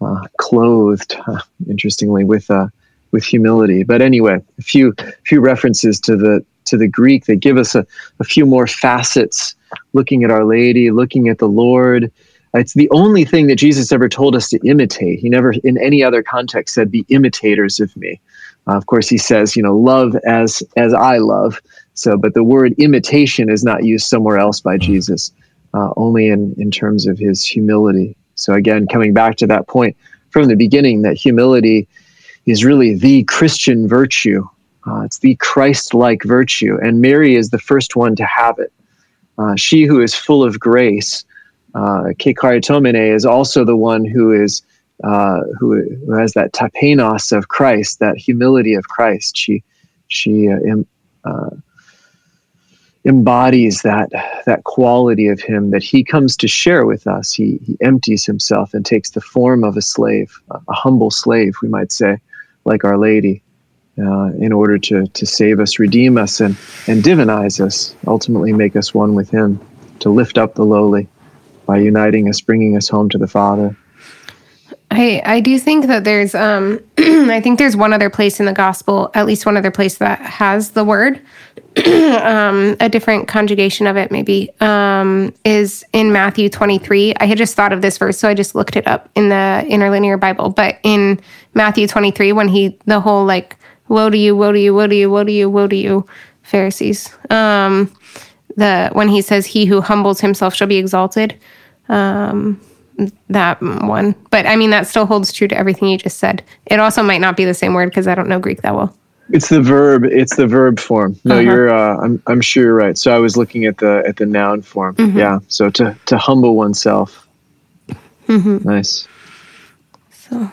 uh, clothed uh, interestingly with uh, with humility. But anyway a few few references to the to the Greek. That give us a, a few more facets. Looking at Our Lady looking at the Lord it's the only thing that Jesus ever told us to imitate. He never, in any other context, said, "Be imitators of me." Uh, of course, he says, "You know, love as as I love." So, but the word imitation is not used somewhere else by mm-hmm. Jesus, uh, only in in terms of his humility. So, again, coming back to that point from the beginning, that humility is really the Christian virtue. Uh, it's the Christ-like virtue, and Mary is the first one to have it. Uh, she who is full of grace uh, Charitomene is also the one who is uh, who, who has that tapeinos of Christ, that humility of Christ. She she uh, em, uh, embodies that that quality of him that he comes to share with us. He he empties himself and takes the form of a slave, a humble slave, we might say, like Our Lady. Uh, in order to, to save us, redeem us, and, and divinize us, ultimately make us one with Him, to lift up the lowly by uniting us, bringing us home to the Father. I, I do think that there's um I think there's one other place in the gospel, at least one other place that has the word, um, a different conjugation of it maybe, um, is in Matthew 23. I had just thought of this verse, so I just looked it up in the interlinear Bible. But in Matthew 23, when he the whole like, woe to you, woe to you, woe to you, woe to you, woe to you, Pharisees. Um, the when he says he who humbles himself shall be exalted um, that one but i mean that still holds true to everything you just said it also might not be the same word because i don't know greek that well It's the verb. It's the verb form. No, uh-huh. you're. Uh, I'm. I'm sure you're right. So I was looking at the at the noun form. Mm-hmm. Yeah. So to to humble oneself. Mm-hmm. Nice. So.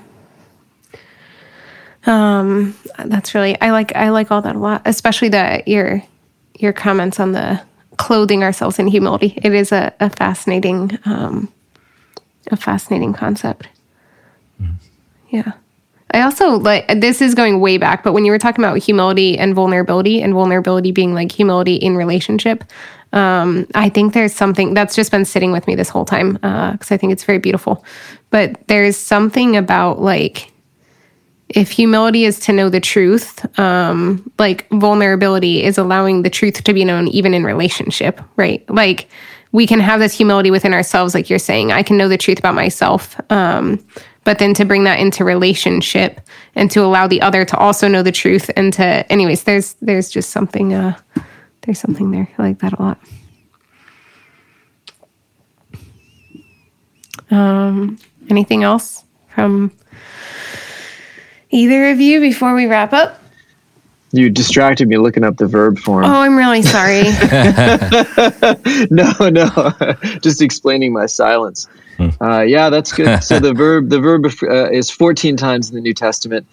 Um, that's really. I like. I like all that a lot, especially the your your comments on the clothing ourselves in humility. It is a, a fascinating, um, a fascinating concept. Mm. Yeah. I also like this is going way back, but when you were talking about humility and vulnerability, and vulnerability being like humility in relationship, um, I think there's something that's just been sitting with me this whole time because uh, I think it's very beautiful. But there's something about like if humility is to know the truth, um, like vulnerability is allowing the truth to be known even in relationship, right? Like we can have this humility within ourselves, like you're saying. I can know the truth about myself. Um, but then to bring that into relationship and to allow the other to also know the truth and to anyways there's there's just something uh there's something there i like that a lot um anything else from either of you before we wrap up you distracted me looking up the verb form. Oh, I'm really sorry. no, no, just explaining my silence. Hmm. Uh, yeah, that's good. so the verb the verb uh, is 14 times in the New Testament.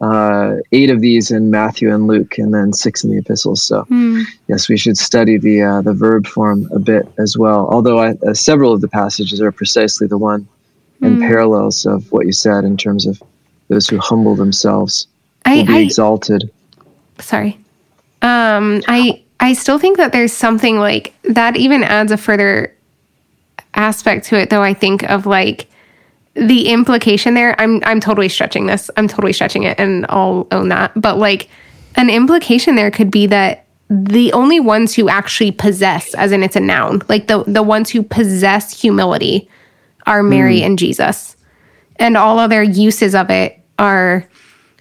Uh, eight of these in Matthew and Luke, and then six in the epistles. So, mm. yes, we should study the uh, the verb form a bit as well. Although I, uh, several of the passages are precisely the one and mm. parallels of what you said in terms of those who humble themselves will be I, exalted. Sorry, um, I I still think that there's something like that. Even adds a further aspect to it though i think of like the implication there i'm i'm totally stretching this i'm totally stretching it and i'll own that but like an implication there could be that the only ones who actually possess as in it's a noun like the the ones who possess humility are mary mm. and jesus and all other uses of it are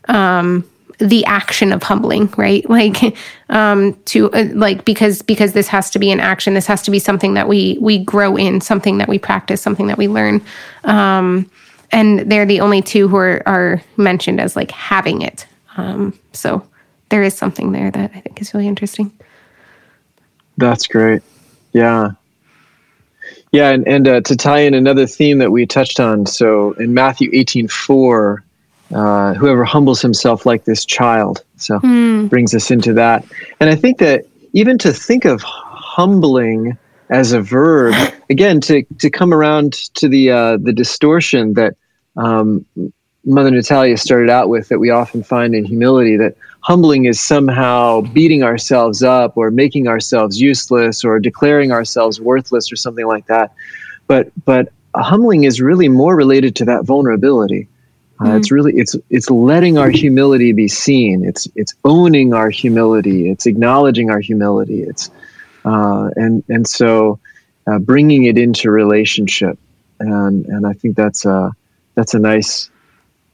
um the action of humbling right? Like um to uh, like because because this has to be an action. This has to be something that we we grow in something that we practice something that we learn. Um and they're the only two who are are mentioned as like having it. Um so there is something there that i think is really interesting. That's great. Yeah. Yeah and, and uh, to tie in another theme that we touched on so in matthew 18 4 uh, whoever humbles himself like this child. So mm. brings us into that. And I think that even to think of humbling as a verb, again, to, to come around to the, uh, the distortion that um, Mother Natalia started out with that we often find in humility, that humbling is somehow beating ourselves up or making ourselves useless or declaring ourselves worthless or something like that. But, but humbling is really more related to that vulnerability uh. It's really it's it's letting our humility be seen. It's it's owning our humility. It's acknowledging our humility. It's uh, and and so uh, bringing it into relationship. And and I think that's a that's a nice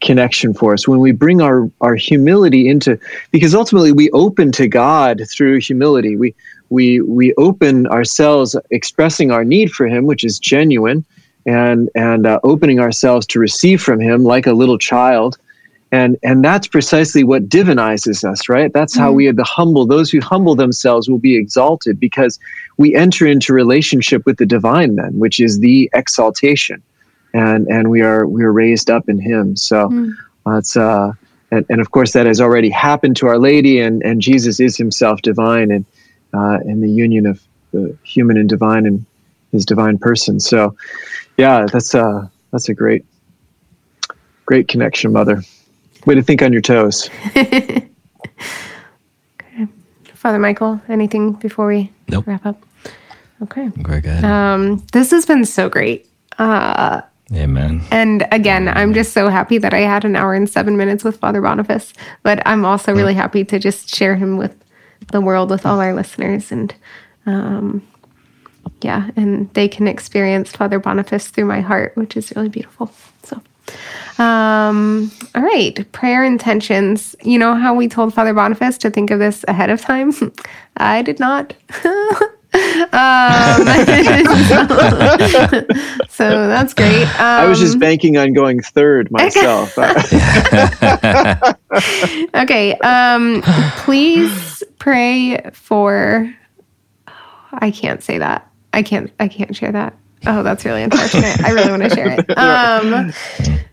connection for us when we bring our our humility into because ultimately we open to God through humility. We we we open ourselves expressing our need for Him, which is genuine and and uh, opening ourselves to receive from him like a little child. And and that's precisely what divinizes us right? That's how mm-hmm. we are the humble those who humble themselves will be exalted because we enter into relationship with the divine then which is the exaltation. And and we are we are raised up in him. So mm. uh, it's uh and, and of course that has already happened to our lady and and jesus is himself divine and uh in the union of the human and divine and his divine person. So yeah, that's a uh, that's a great great connection, mother. Way to think on your toes. okay. Father Michael, anything before we nope. wrap up? Okay. Very good. Um, this has been so great. Uh, Amen. And again, I'm just so happy that I had an hour and seven minutes with Father Boniface, but I'm also really happy to just share him with the world, with all our listeners. And um, yeah, and they can experience Father Boniface through my heart, which is really beautiful. So, um, all right, prayer intentions. You know how we told Father Boniface to think of this ahead of time? I did not. um, so, that's great. Um, I was just um, banking on going third myself. Okay. Um, please pray for. I can't say that. I can't. I can't share that. Oh, that's really unfortunate. I really want to share it. Um,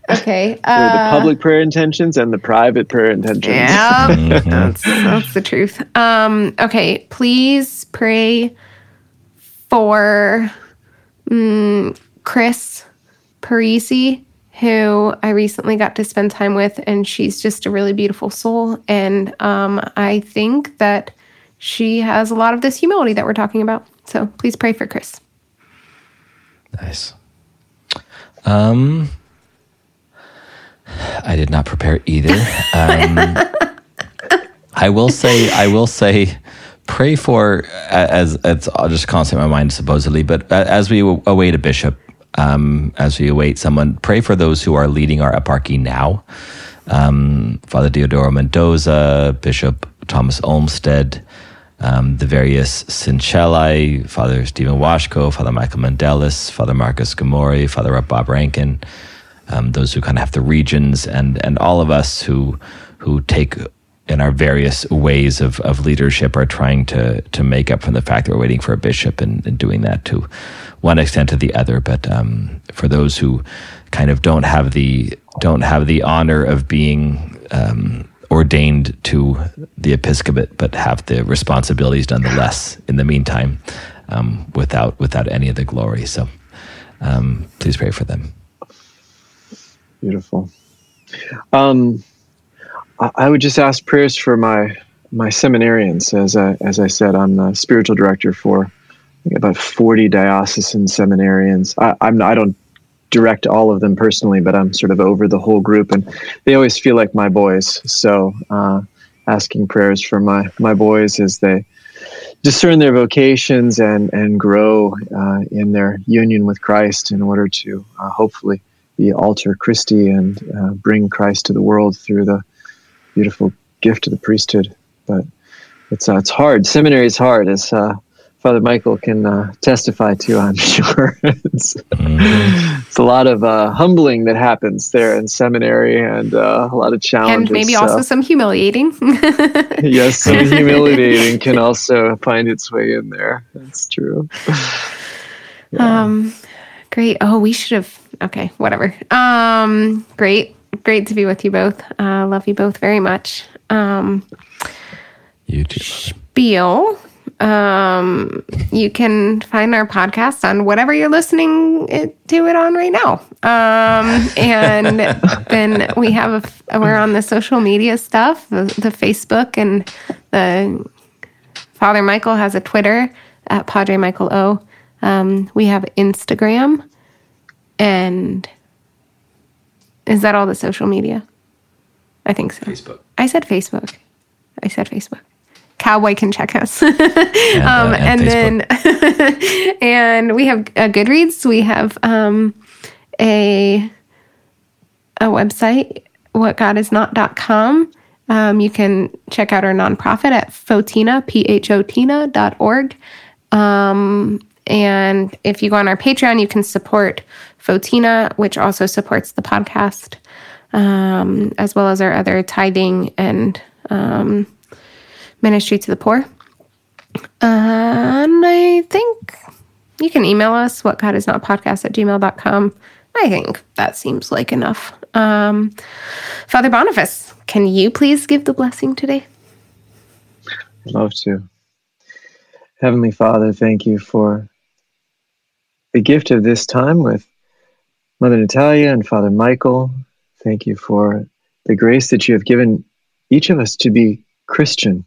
okay. There are Uh, the public prayer intentions and the private prayer intentions. yeah, that's, that's the truth. Um, okay, please pray for mm, Chris Parisi, who I recently got to spend time with, and she's just a really beautiful soul. And um, I think that she has a lot of this humility that we're talking about. So please pray for Chris. Nice. Um, I did not prepare either. Um, I will say, I will say, pray for as it's I'll just constantly in my mind supposedly, but as we await a bishop, um, as we await someone, pray for those who are leading our eparchy now. Um, Father Diodoro Mendoza, Bishop Thomas Olmsted, um, the various syncelli, Father Stephen Washko, Father Michael Mandelis, Father Marcus Gamori, Father Bob Rankin, um, those who kind of have the regions, and and all of us who who take in our various ways of, of leadership are trying to to make up from the fact that we're waiting for a bishop and, and doing that to one extent or the other. But um, for those who kind of don't have the don't have the honor of being um, ordained to the episcopate, but have the responsibilities nonetheless. In the meantime, um, without without any of the glory. So um, please pray for them. Beautiful. Um, I, would just ask prayers for my my seminarians. As I as I said, I'm the spiritual director for about 40 diocesan seminarians. I, I'm I don't direct all of them personally, but I'm sort of over the whole group, and they always feel like my boys. So uh, asking prayers for my my boys as they discern their vocations and and grow uh, in their union with Christ in order to uh, hopefully be alter Christi and uh, bring Christ to the world through the beautiful gift of the priesthood. But it's uh, it's hard. Seminary is hard, as Father Michael can uh, testify to. I'm sure it's, it's a lot of uh, humbling that happens there in seminary, and uh, a lot of challenges. And maybe so- also some humiliating. yes, some humiliating can also find its way in there. That's true. Um, great. Oh, we should have. Okay, whatever. Um, great, great to be with you both. Uh, love you both very much. Um, You too. Beal, um, you can find our podcast on whatever you're listening it, to it on right now. Um, and then we have a, we're on the social media stuff, the, the Facebook and the Father Michael has a Twitter at Padre Michael O. Um, we have Instagram, and is that all the social media? I think so. Facebook. I said Facebook. I said Facebook. Cowboy can check us. And, uh, um, and, and then and we have a Goodreads. We have um, a a website, whatgodisnot.com. Um, you can check out our nonprofit at Photina, P-H-O-Tina dot org. Um, and if you go on our Patreon, you can support Photina, which also supports the podcast, um, as well as our other tithing and um, ministry to the poor. And I think you can email us, what God is not podcast at gmail.com. I think that seems like enough. Um, Father Boniface, can you please give the blessing today? I'd love to. Heavenly Father, thank you for the gift of this time with Mother Natalia and Father Michael. Thank you for the grace that you have given each of us to be Christian.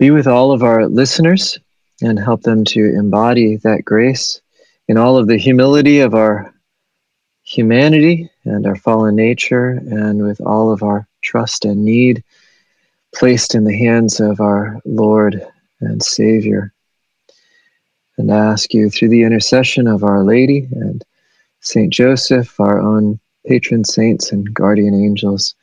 Be with all of our listeners and help them to embody that grace in all of the humility of our humanity and our fallen nature, and with all of our trust and need placed in the hands of our Lord and Savior. And I ask you through the intercession of Our Lady and Saint Joseph, our own patron saints and guardian angels,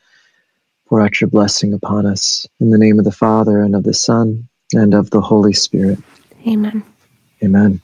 pour out your blessing upon us. In the name of the Father, and of the Son, and of the Holy Spirit. Amen. Amen.